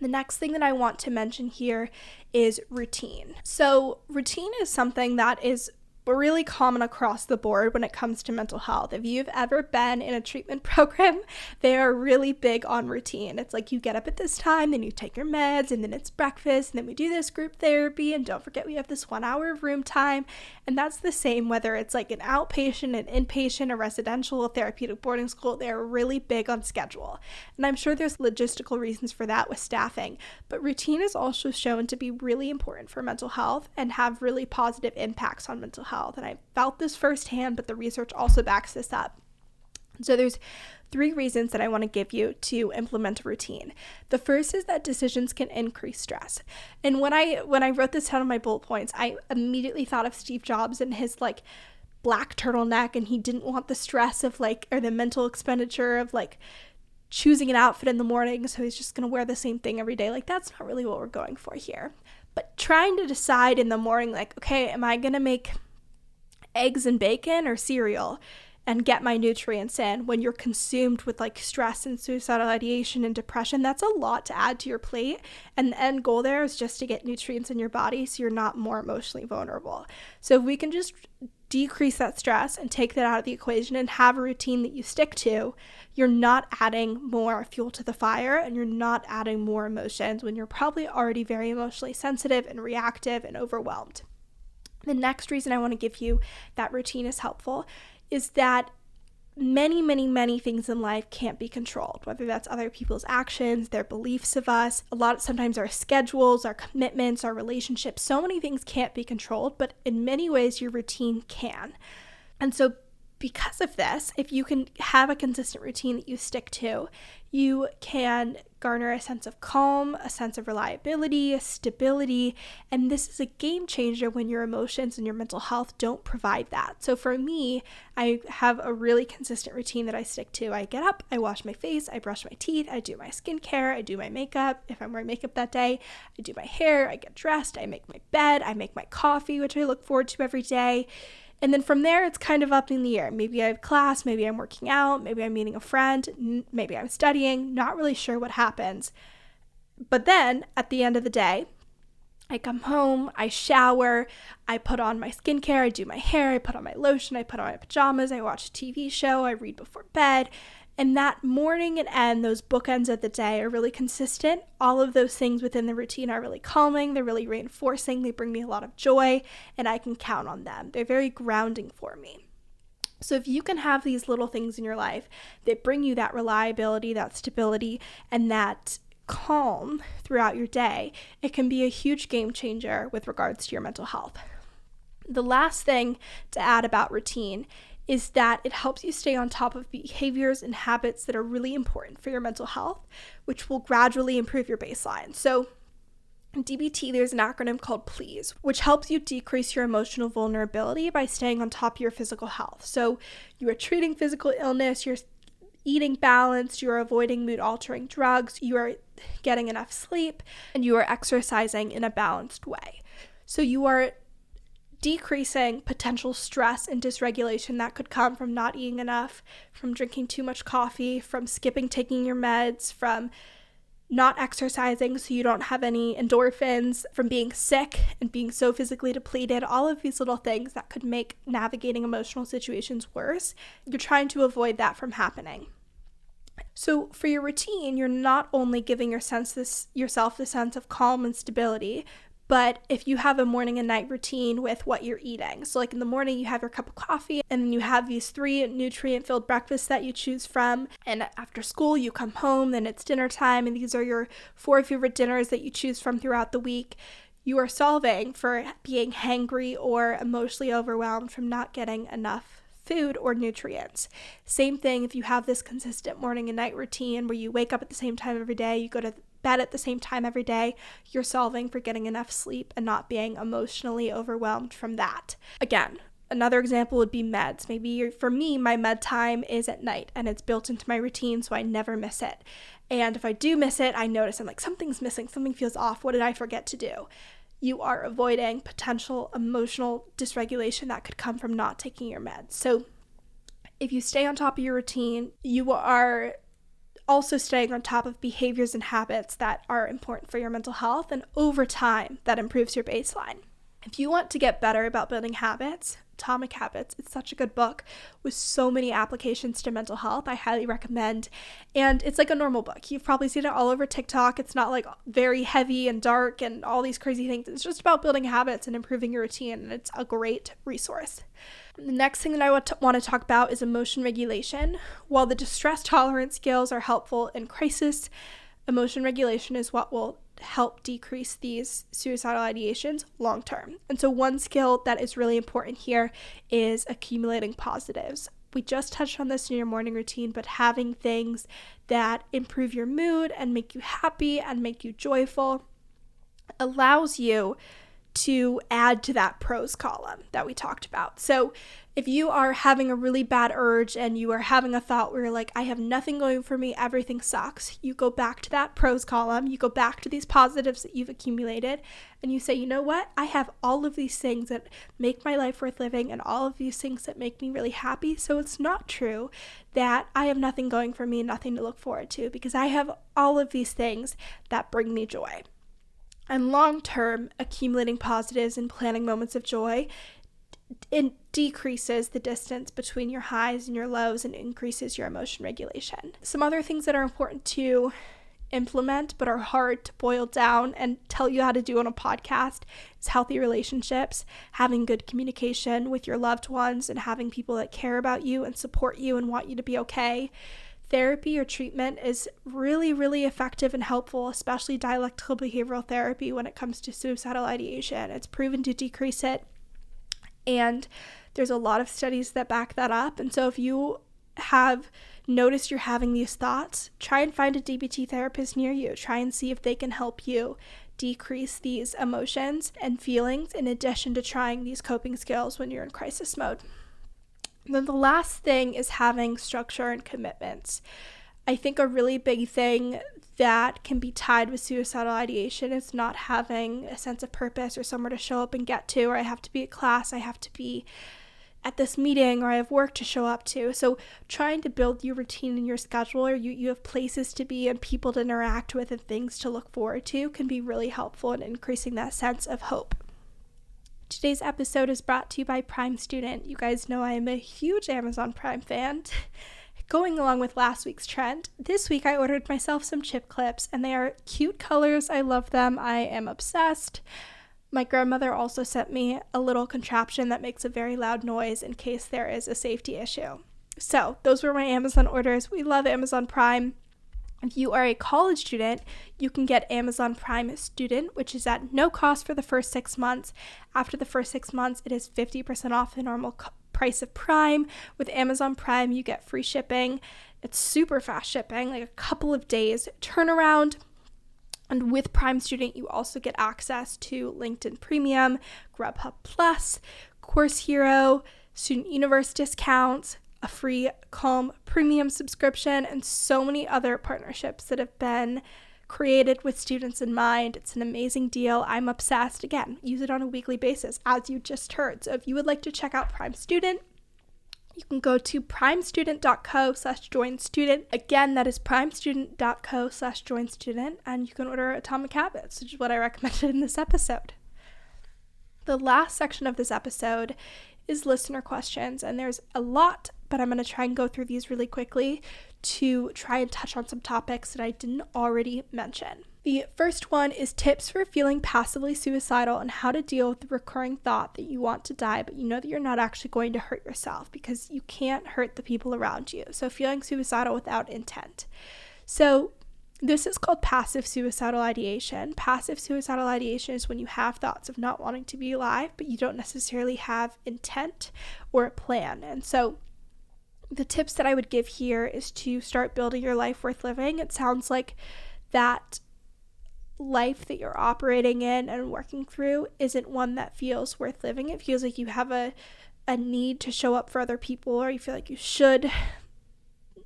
The next thing that I want to mention here is routine. So, routine is something that is really common across the board when it comes to mental health. If you've ever been in a treatment program, they are really big on routine. It's like you get up at this time, then you take your meds, and then it's breakfast, and then we do this group therapy, and don't forget we have this one hour of room time. And that's the same whether it's like an outpatient, an inpatient, a residential, a therapeutic boarding school, they're really big on schedule. And I'm sure there's logistical reasons for that with staffing, but routine is also shown to be really important for mental health and have really positive impacts on mental health health. And I felt this firsthand, but the research also backs this up. So there's three reasons that I want to give you to implement a routine. The first is that decisions can increase stress. And when I when I wrote this down on my bullet points, I immediately thought of Steve Jobs and his like black turtleneck and he didn't want the stress of like or the mental expenditure of like choosing an outfit in the morning so he's just going to wear the same thing every day. Like that's not really what we're going for here. But trying to decide in the morning like okay, am I going to make eggs and bacon or cereal? and get my nutrients in when you're consumed with like stress and suicidal ideation and depression that's a lot to add to your plate and the end goal there is just to get nutrients in your body so you're not more emotionally vulnerable so if we can just decrease that stress and take that out of the equation and have a routine that you stick to you're not adding more fuel to the fire and you're not adding more emotions when you're probably already very emotionally sensitive and reactive and overwhelmed the next reason I want to give you that routine is helpful is that many, many, many things in life can't be controlled, whether that's other people's actions, their beliefs of us, a lot, of, sometimes our schedules, our commitments, our relationships. So many things can't be controlled, but in many ways, your routine can. And so, because of this, if you can have a consistent routine that you stick to, you can garner a sense of calm, a sense of reliability, stability, and this is a game changer when your emotions and your mental health don't provide that. So for me, I have a really consistent routine that I stick to. I get up, I wash my face, I brush my teeth, I do my skincare, I do my makeup. If I'm wearing makeup that day, I do my hair, I get dressed, I make my bed, I make my coffee, which I look forward to every day. And then from there, it's kind of up in the air. Maybe I have class, maybe I'm working out, maybe I'm meeting a friend, maybe I'm studying, not really sure what happens. But then at the end of the day, I come home, I shower, I put on my skincare, I do my hair, I put on my lotion, I put on my pajamas, I watch a TV show, I read before bed, and that morning and end, those bookends of the day are really consistent. All of those things within the routine are really calming, they're really reinforcing, they bring me a lot of joy, and I can count on them. They're very grounding for me. So, if you can have these little things in your life that bring you that reliability, that stability, and that calm throughout your day, it can be a huge game changer with regards to your mental health. The last thing to add about routine is that it helps you stay on top of behaviors and habits that are really important for your mental health, which will gradually improve your baseline. So, in DBT, there's an acronym called PLEASE, which helps you decrease your emotional vulnerability by staying on top of your physical health. So, you are treating physical illness, you're eating balanced, you are avoiding mood altering drugs, you are getting enough sleep, and you are exercising in a balanced way. So, you are decreasing potential stress and dysregulation that could come from not eating enough, from drinking too much coffee, from skipping taking your meds, from not exercising so you don't have any endorphins, from being sick and being so physically depleted, all of these little things that could make navigating emotional situations worse. You're trying to avoid that from happening. So, for your routine, you're not only giving your sense this, yourself the sense of calm and stability, but if you have a morning and night routine with what you're eating, so like in the morning, you have your cup of coffee, and then you have these three nutrient filled breakfasts that you choose from. And after school, you come home, then it's dinner time, and these are your four favorite dinners that you choose from throughout the week. You are solving for being hangry or emotionally overwhelmed from not getting enough food or nutrients. Same thing if you have this consistent morning and night routine where you wake up at the same time every day, you go to bed at the same time every day, you're solving for getting enough sleep and not being emotionally overwhelmed from that. Again, another example would be meds. Maybe for me, my med time is at night and it's built into my routine, so I never miss it. And if I do miss it, I notice I'm like, something's missing, something feels off. What did I forget to do? You are avoiding potential emotional dysregulation that could come from not taking your meds. So, if you stay on top of your routine, you are also staying on top of behaviors and habits that are important for your mental health, and over time, that improves your baseline. If you want to get better about building habits, Atomic Habits, it's such a good book with so many applications to mental health. I highly recommend. And it's like a normal book. You've probably seen it all over TikTok. It's not like very heavy and dark and all these crazy things. It's just about building habits and improving your routine, and it's a great resource. The next thing that I want to talk about is emotion regulation. While the distress tolerance skills are helpful in crisis, emotion regulation is what will help decrease these suicidal ideations long term. And so, one skill that is really important here is accumulating positives. we just touched on this in your morning routine, but having things that improve your mood and make you happy and make you joyful allows you to add to that pros column that we talked about. So, if you are having a really bad urge and you are having a thought where you're like, I have nothing going for me, everything sucks, you go back to that pros column, you go back to these positives that you've accumulated, and you say, you know what? I have all of these things that make my life worth living and all of these things that make me really happy. So it's not true that I have nothing going for me nothing to look forward to because I have all of these things that bring me joy. And long term, accumulating positives and planning moments of joy it decreases the distance between your highs and your lows and increases your emotion regulation. Some other things that are important to implement but are hard to boil down and tell you how to do on a podcast is healthy relationships, having good communication with your loved ones, and having people that care about you and support you and want you to be okay. Therapy or treatment is really, really effective and helpful, especially dialectical behavioral therapy when it comes to suicidal ideation. It's proven to decrease it and there's a lot of studies that back that up. And so if you have noticed you're having these thoughts, try and find a DBT therapist near you. Try and see if they can help you decrease these emotions and feelings in addition to trying these coping skills when you're in crisis mode. Then the last thing is having structure and commitments. I think a really big thing that can be tied with suicidal ideation is not having a sense of purpose or somewhere to show up and get to, or I have to be at class, I have to be at this meeting, or I have work to show up to. So, trying to build your routine and your schedule, or you, you have places to be and people to interact with and things to look forward to, can be really helpful in increasing that sense of hope. Today's episode is brought to you by Prime Student. You guys know I am a huge Amazon Prime fan. Going along with last week's trend, this week I ordered myself some chip clips and they are cute colors. I love them. I am obsessed. My grandmother also sent me a little contraption that makes a very loud noise in case there is a safety issue. So, those were my Amazon orders. We love Amazon Prime. If you are a college student, you can get Amazon Prime Student, which is at no cost for the first six months. After the first six months, it is 50% off the normal co- price of Prime. With Amazon Prime, you get free shipping. It's super fast shipping, like a couple of days turnaround. And with Prime Student, you also get access to LinkedIn Premium, Grubhub Plus, Course Hero, Student Universe discounts, a free Calm Premium subscription, and so many other partnerships that have been created with students in mind. It's an amazing deal. I'm obsessed. Again, use it on a weekly basis, as you just heard. So if you would like to check out Prime Student, you can go to primestudent.co slash join student. Again, that is primestudent.co slash join student, and you can order Atomic Habits, which is what I recommended in this episode. The last section of this episode is listener questions, and there's a lot, but I'm going to try and go through these really quickly to try and touch on some topics that I didn't already mention. The first one is tips for feeling passively suicidal and how to deal with the recurring thought that you want to die, but you know that you're not actually going to hurt yourself because you can't hurt the people around you. So, feeling suicidal without intent. So, this is called passive suicidal ideation. Passive suicidal ideation is when you have thoughts of not wanting to be alive, but you don't necessarily have intent or a plan. And so, the tips that I would give here is to start building your life worth living. It sounds like that life that you're operating in and working through isn't one that feels worth living. It feels like you have a a need to show up for other people or you feel like you should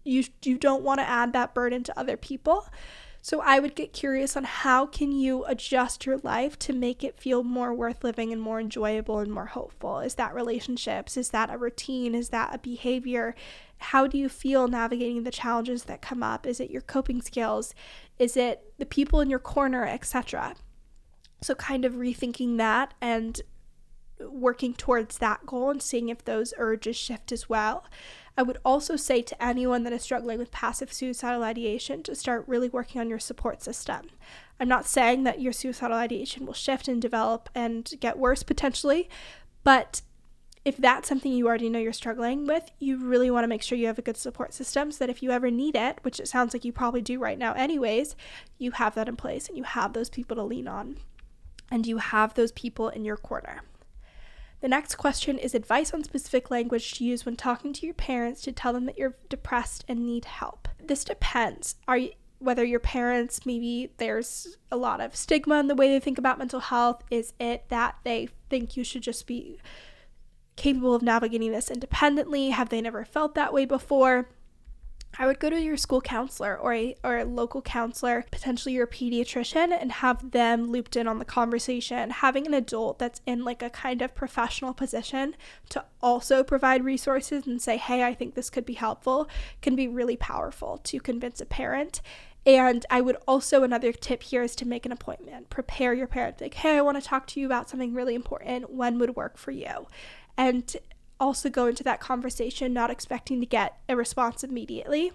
you you don't want to add that burden to other people. So I would get curious on how can you adjust your life to make it feel more worth living and more enjoyable and more hopeful? Is that relationships? Is that a routine? Is that a behavior? How do you feel navigating the challenges that come up? Is it your coping skills? Is it the people in your corner, etc.? So kind of rethinking that and working towards that goal and seeing if those urges shift as well. I would also say to anyone that is struggling with passive suicidal ideation to start really working on your support system. I'm not saying that your suicidal ideation will shift and develop and get worse potentially, but if that's something you already know you're struggling with, you really want to make sure you have a good support system so that if you ever need it, which it sounds like you probably do right now, anyways, you have that in place and you have those people to lean on and you have those people in your corner. The next question is advice on specific language to use when talking to your parents to tell them that you're depressed and need help. This depends. Are you whether your parents maybe there's a lot of stigma in the way they think about mental health is it that they think you should just be capable of navigating this independently have they never felt that way before I would go to your school counselor or a or a local counselor, potentially your pediatrician, and have them looped in on the conversation. Having an adult that's in like a kind of professional position to also provide resources and say, "Hey, I think this could be helpful," can be really powerful to convince a parent. And I would also another tip here is to make an appointment. Prepare your parent like, "Hey, I want to talk to you about something really important. When would work for you?" And also go into that conversation not expecting to get a response immediately.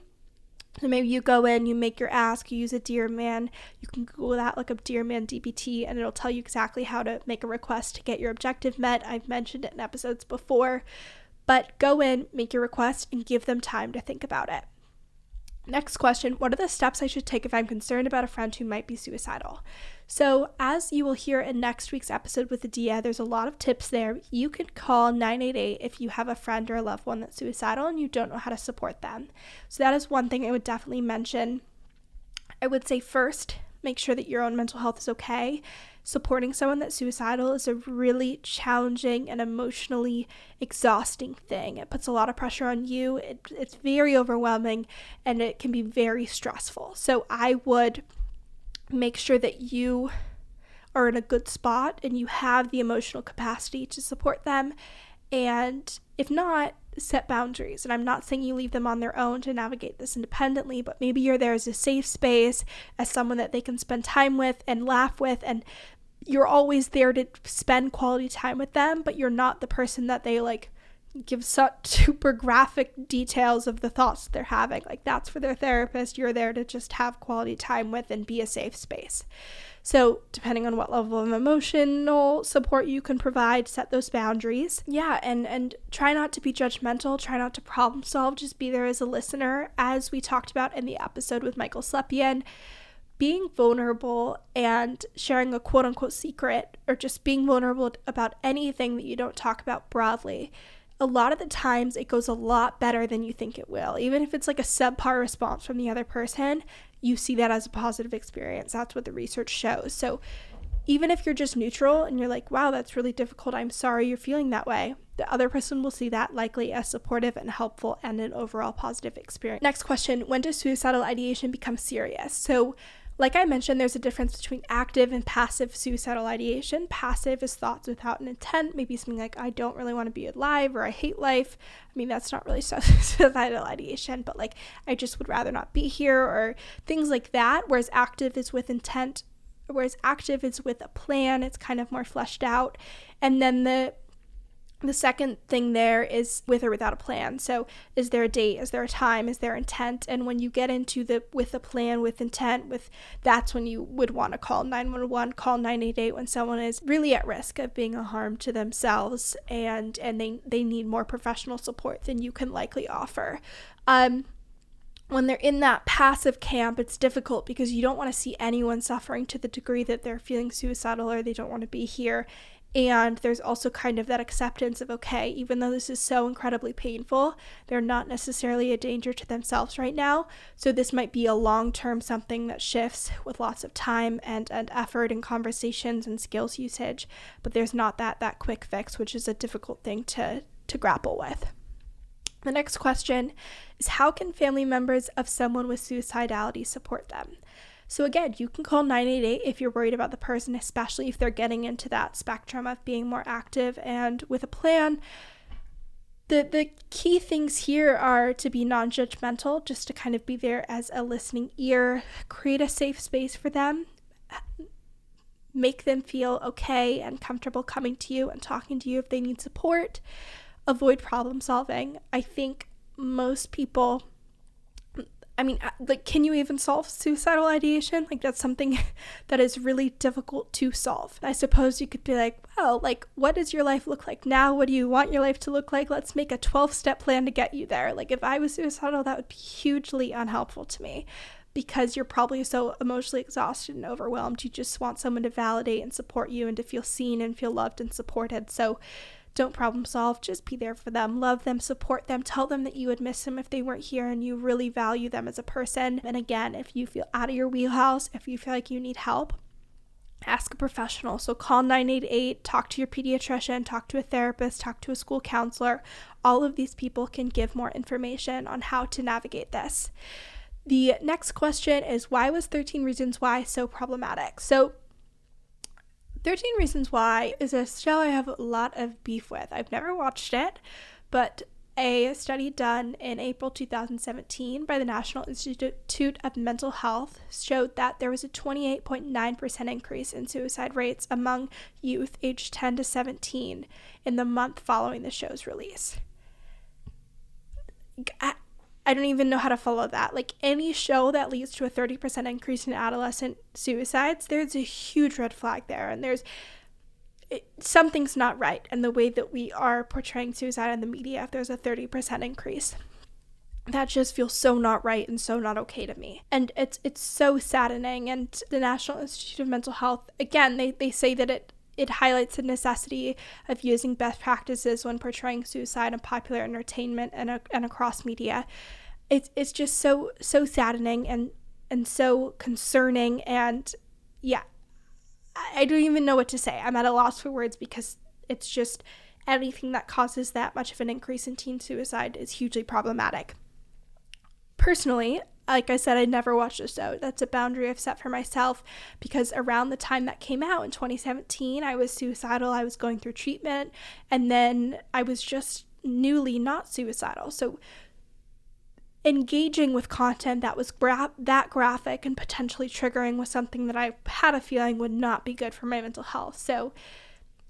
So maybe you go in, you make your ask, you use a Dear Man. You can Google that, look up Dear Man DBT, and it'll tell you exactly how to make a request to get your objective met. I've mentioned it in episodes before. But go in, make your request, and give them time to think about it. Next question What are the steps I should take if I'm concerned about a friend who might be suicidal? So, as you will hear in next week's episode with Adia, there's a lot of tips there. You can call 988 if you have a friend or a loved one that's suicidal and you don't know how to support them. So, that is one thing I would definitely mention. I would say first, make sure that your own mental health is okay. Supporting someone that's suicidal is a really challenging and emotionally exhausting thing. It puts a lot of pressure on you, it, it's very overwhelming, and it can be very stressful. So, I would make sure that you are in a good spot and you have the emotional capacity to support them. And if not, set boundaries. And I'm not saying you leave them on their own to navigate this independently, but maybe you're there as a safe space, as someone that they can spend time with and laugh with. And you're always there to spend quality time with them, but you're not the person that they like give such super graphic details of the thoughts they're having. Like that's for their therapist. You're there to just have quality time with and be a safe space. So, depending on what level of emotional support you can provide, set those boundaries. Yeah, and and try not to be judgmental, try not to problem solve, just be there as a listener as we talked about in the episode with Michael Slepian. Being vulnerable and sharing a quote unquote secret or just being vulnerable about anything that you don't talk about broadly a lot of the times it goes a lot better than you think it will. Even if it's like a subpar response from the other person, you see that as a positive experience. That's what the research shows. So even if you're just neutral and you're like, wow, that's really difficult, I'm sorry you're feeling that way, the other person will see that likely as supportive and helpful and an overall positive experience. Next question When does suicidal ideation become serious? So, like I mentioned, there's a difference between active and passive suicidal ideation. Passive is thoughts without an intent, maybe something like, I don't really want to be alive or I hate life. I mean, that's not really suicidal ideation, but like, I just would rather not be here or things like that. Whereas active is with intent, whereas active is with a plan, it's kind of more fleshed out. And then the the second thing there is with or without a plan. So, is there a date? Is there a time? Is there intent? And when you get into the with a plan, with intent, with that's when you would want to call 911, call 988 when someone is really at risk of being a harm to themselves and and they they need more professional support than you can likely offer. Um, when they're in that passive camp, it's difficult because you don't want to see anyone suffering to the degree that they're feeling suicidal or they don't want to be here. And there's also kind of that acceptance of, okay, even though this is so incredibly painful, they're not necessarily a danger to themselves right now. So this might be a long term something that shifts with lots of time and, and effort and conversations and skills usage. But there's not that that quick fix, which is a difficult thing to, to grapple with. The next question is how can family members of someone with suicidality support them? So, again, you can call 988 if you're worried about the person, especially if they're getting into that spectrum of being more active and with a plan. The, the key things here are to be non judgmental, just to kind of be there as a listening ear, create a safe space for them, make them feel okay and comfortable coming to you and talking to you if they need support, avoid problem solving. I think most people I mean, uh, like, can you even solve suicidal ideation? Like, that's something that is really difficult to solve. I suppose you could be like, well, like, what does your life look like now? What do you want your life to look like? Let's make a 12 step plan to get you there. Like, if I was suicidal, that would be hugely unhelpful to me because you're probably so emotionally exhausted and overwhelmed. You just want someone to validate and support you and to feel seen and feel loved and supported. So, don't problem solve, just be there for them, love them, support them, tell them that you would miss them if they weren't here and you really value them as a person. And again, if you feel out of your wheelhouse, if you feel like you need help, ask a professional. So call 988, talk to your pediatrician, talk to a therapist, talk to a school counselor. All of these people can give more information on how to navigate this. The next question is why was 13 Reasons Why so problematic? So 13 Reasons Why is a show I have a lot of beef with. I've never watched it, but a study done in April 2017 by the National Institute of Mental Health showed that there was a 28.9% increase in suicide rates among youth aged 10 to 17 in the month following the show's release. I, don't even know how to follow that. Like any show that leads to a 30% increase in adolescent suicides, there's a huge red flag there. And there's it, something's not right in the way that we are portraying suicide in the media if there's a 30% increase that just feels so not right and so not okay to me and it's it's so saddening and the national institute of mental health again they, they say that it it highlights the necessity of using best practices when portraying suicide in popular entertainment and, uh, and across media it's it's just so so saddening and and so concerning and yeah I don't even know what to say. I'm at a loss for words because it's just anything that causes that much of an increase in teen suicide is hugely problematic. Personally, like I said, I never watched the show. That's a boundary I've set for myself because around the time that came out in 2017, I was suicidal. I was going through treatment, and then I was just newly not suicidal. So engaging with content that was gra- that graphic and potentially triggering was something that I had a feeling would not be good for my mental health. So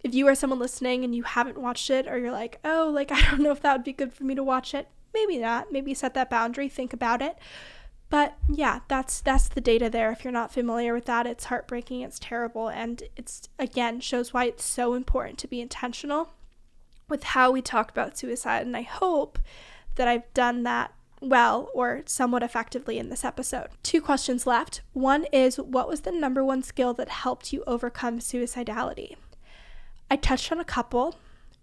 if you are someone listening and you haven't watched it or you're like, "Oh, like I don't know if that would be good for me to watch it." Maybe not. Maybe set that boundary, think about it. But yeah, that's that's the data there. If you're not familiar with that, it's heartbreaking, it's terrible, and it's again shows why it's so important to be intentional with how we talk about suicide. And I hope that I've done that well or somewhat effectively in this episode. Two questions left. One is What was the number one skill that helped you overcome suicidality? I touched on a couple.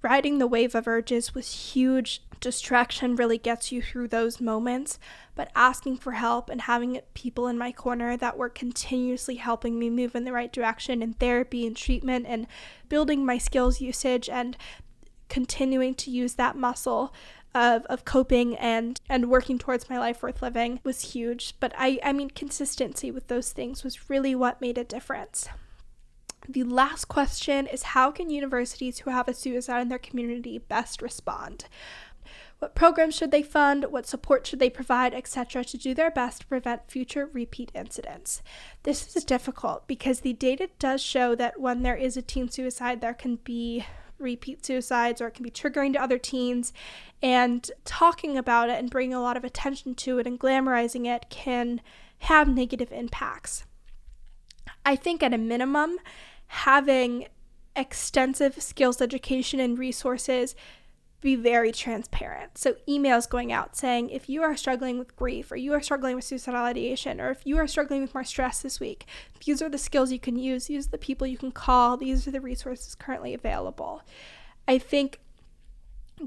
Riding the wave of urges was huge. Distraction really gets you through those moments, but asking for help and having people in my corner that were continuously helping me move in the right direction in therapy and treatment and building my skills usage and continuing to use that muscle of, of coping and and working towards my life worth living was huge but i i mean consistency with those things was really what made a difference the last question is how can universities who have a suicide in their community best respond what programs should they fund? What support should they provide, etc., to do their best to prevent future repeat incidents? This is difficult because the data does show that when there is a teen suicide, there can be repeat suicides or it can be triggering to other teens. And talking about it and bringing a lot of attention to it and glamorizing it can have negative impacts. I think at a minimum, having extensive skills education and resources be very transparent. So, emails going out saying if you are struggling with grief, or you are struggling with suicidal ideation, or if you are struggling with more stress this week, these are the skills you can use, these are the people you can call, these are the resources currently available. I think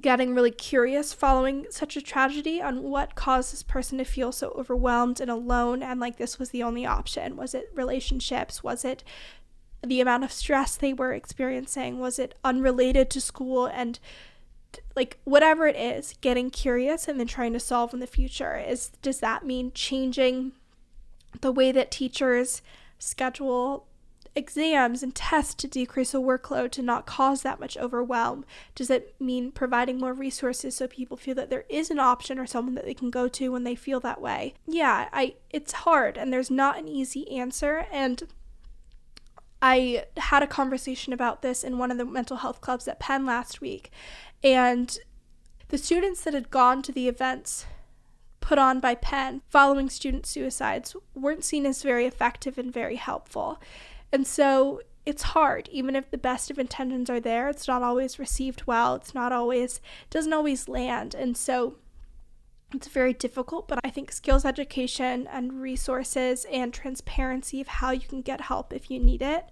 getting really curious following such a tragedy on what caused this person to feel so overwhelmed and alone and like this was the only option. Was it relationships? Was it the amount of stress they were experiencing? Was it unrelated to school and like whatever it is, getting curious and then trying to solve in the future is does that mean changing the way that teachers schedule exams and tests to decrease the workload to not cause that much overwhelm? Does it mean providing more resources so people feel that there is an option or someone that they can go to when they feel that way? Yeah, I it's hard and there's not an easy answer and I had a conversation about this in one of the mental health clubs at Penn last week and the students that had gone to the events put on by Penn following student suicides weren't seen as very effective and very helpful. And so it's hard, even if the best of intentions are there, it's not always received well. It's not always, doesn't always land. And so it's very difficult, but I think skills education and resources and transparency of how you can get help if you need it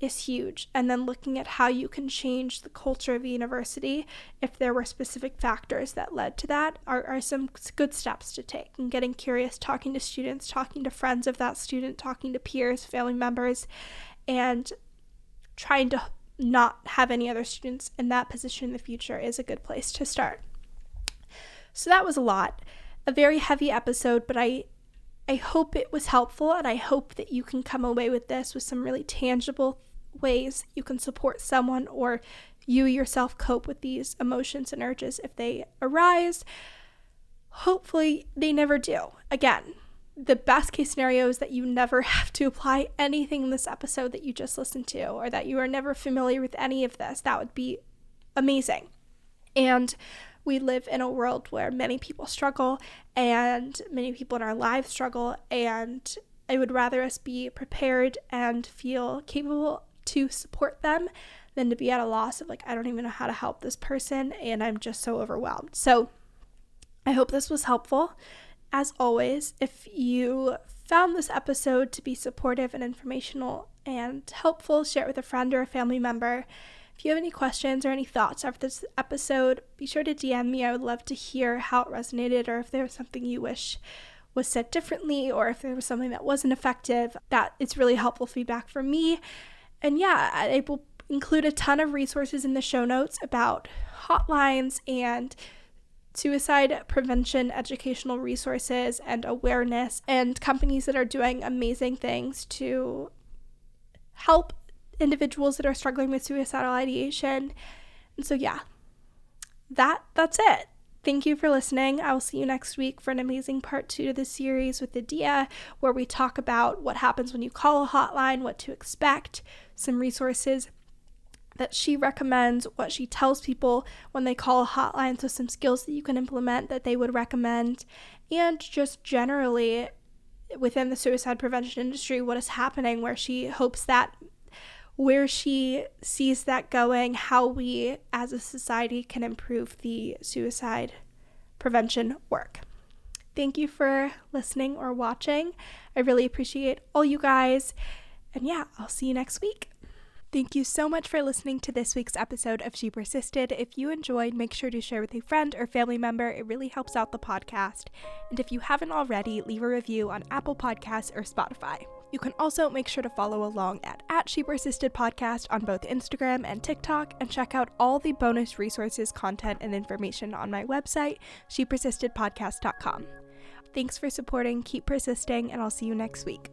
is huge. And then looking at how you can change the culture of the university if there were specific factors that led to that are, are some good steps to take. And getting curious, talking to students, talking to friends of that student, talking to peers, family members, and trying to not have any other students in that position in the future is a good place to start. So that was a lot. A very heavy episode, but I I hope it was helpful and I hope that you can come away with this with some really tangible ways you can support someone or you yourself cope with these emotions and urges if they arise. Hopefully, they never do. Again, the best case scenario is that you never have to apply anything in this episode that you just listened to, or that you are never familiar with any of this. That would be amazing. And we live in a world where many people struggle and many people in our lives struggle, and I would rather us be prepared and feel capable to support them than to be at a loss of like, I don't even know how to help this person, and I'm just so overwhelmed. So, I hope this was helpful. As always, if you found this episode to be supportive and informational and helpful, share it with a friend or a family member. If you have any questions or any thoughts after this episode, be sure to DM me. I would love to hear how it resonated or if there was something you wish was said differently or if there was something that wasn't effective. That it's really helpful feedback for me. And yeah, I will include a ton of resources in the show notes about hotlines and suicide prevention educational resources and awareness, and companies that are doing amazing things to help individuals that are struggling with suicidal ideation. And so yeah. That that's it. Thank you for listening. I will see you next week for an amazing part two to the series with Adia, where we talk about what happens when you call a hotline, what to expect, some resources that she recommends, what she tells people when they call a hotline, so some skills that you can implement that they would recommend, and just generally within the suicide prevention industry, what is happening, where she hopes that where she sees that going, how we as a society can improve the suicide prevention work. Thank you for listening or watching. I really appreciate all you guys. And yeah, I'll see you next week. Thank you so much for listening to this week's episode of She Persisted. If you enjoyed, make sure to share with a friend or family member. It really helps out the podcast. And if you haven't already, leave a review on Apple Podcasts or Spotify. You can also make sure to follow along at, at She Podcast on both Instagram and TikTok and check out all the bonus resources, content, and information on my website, shepersistedpodcast.com. Thanks for supporting, keep persisting, and I'll see you next week.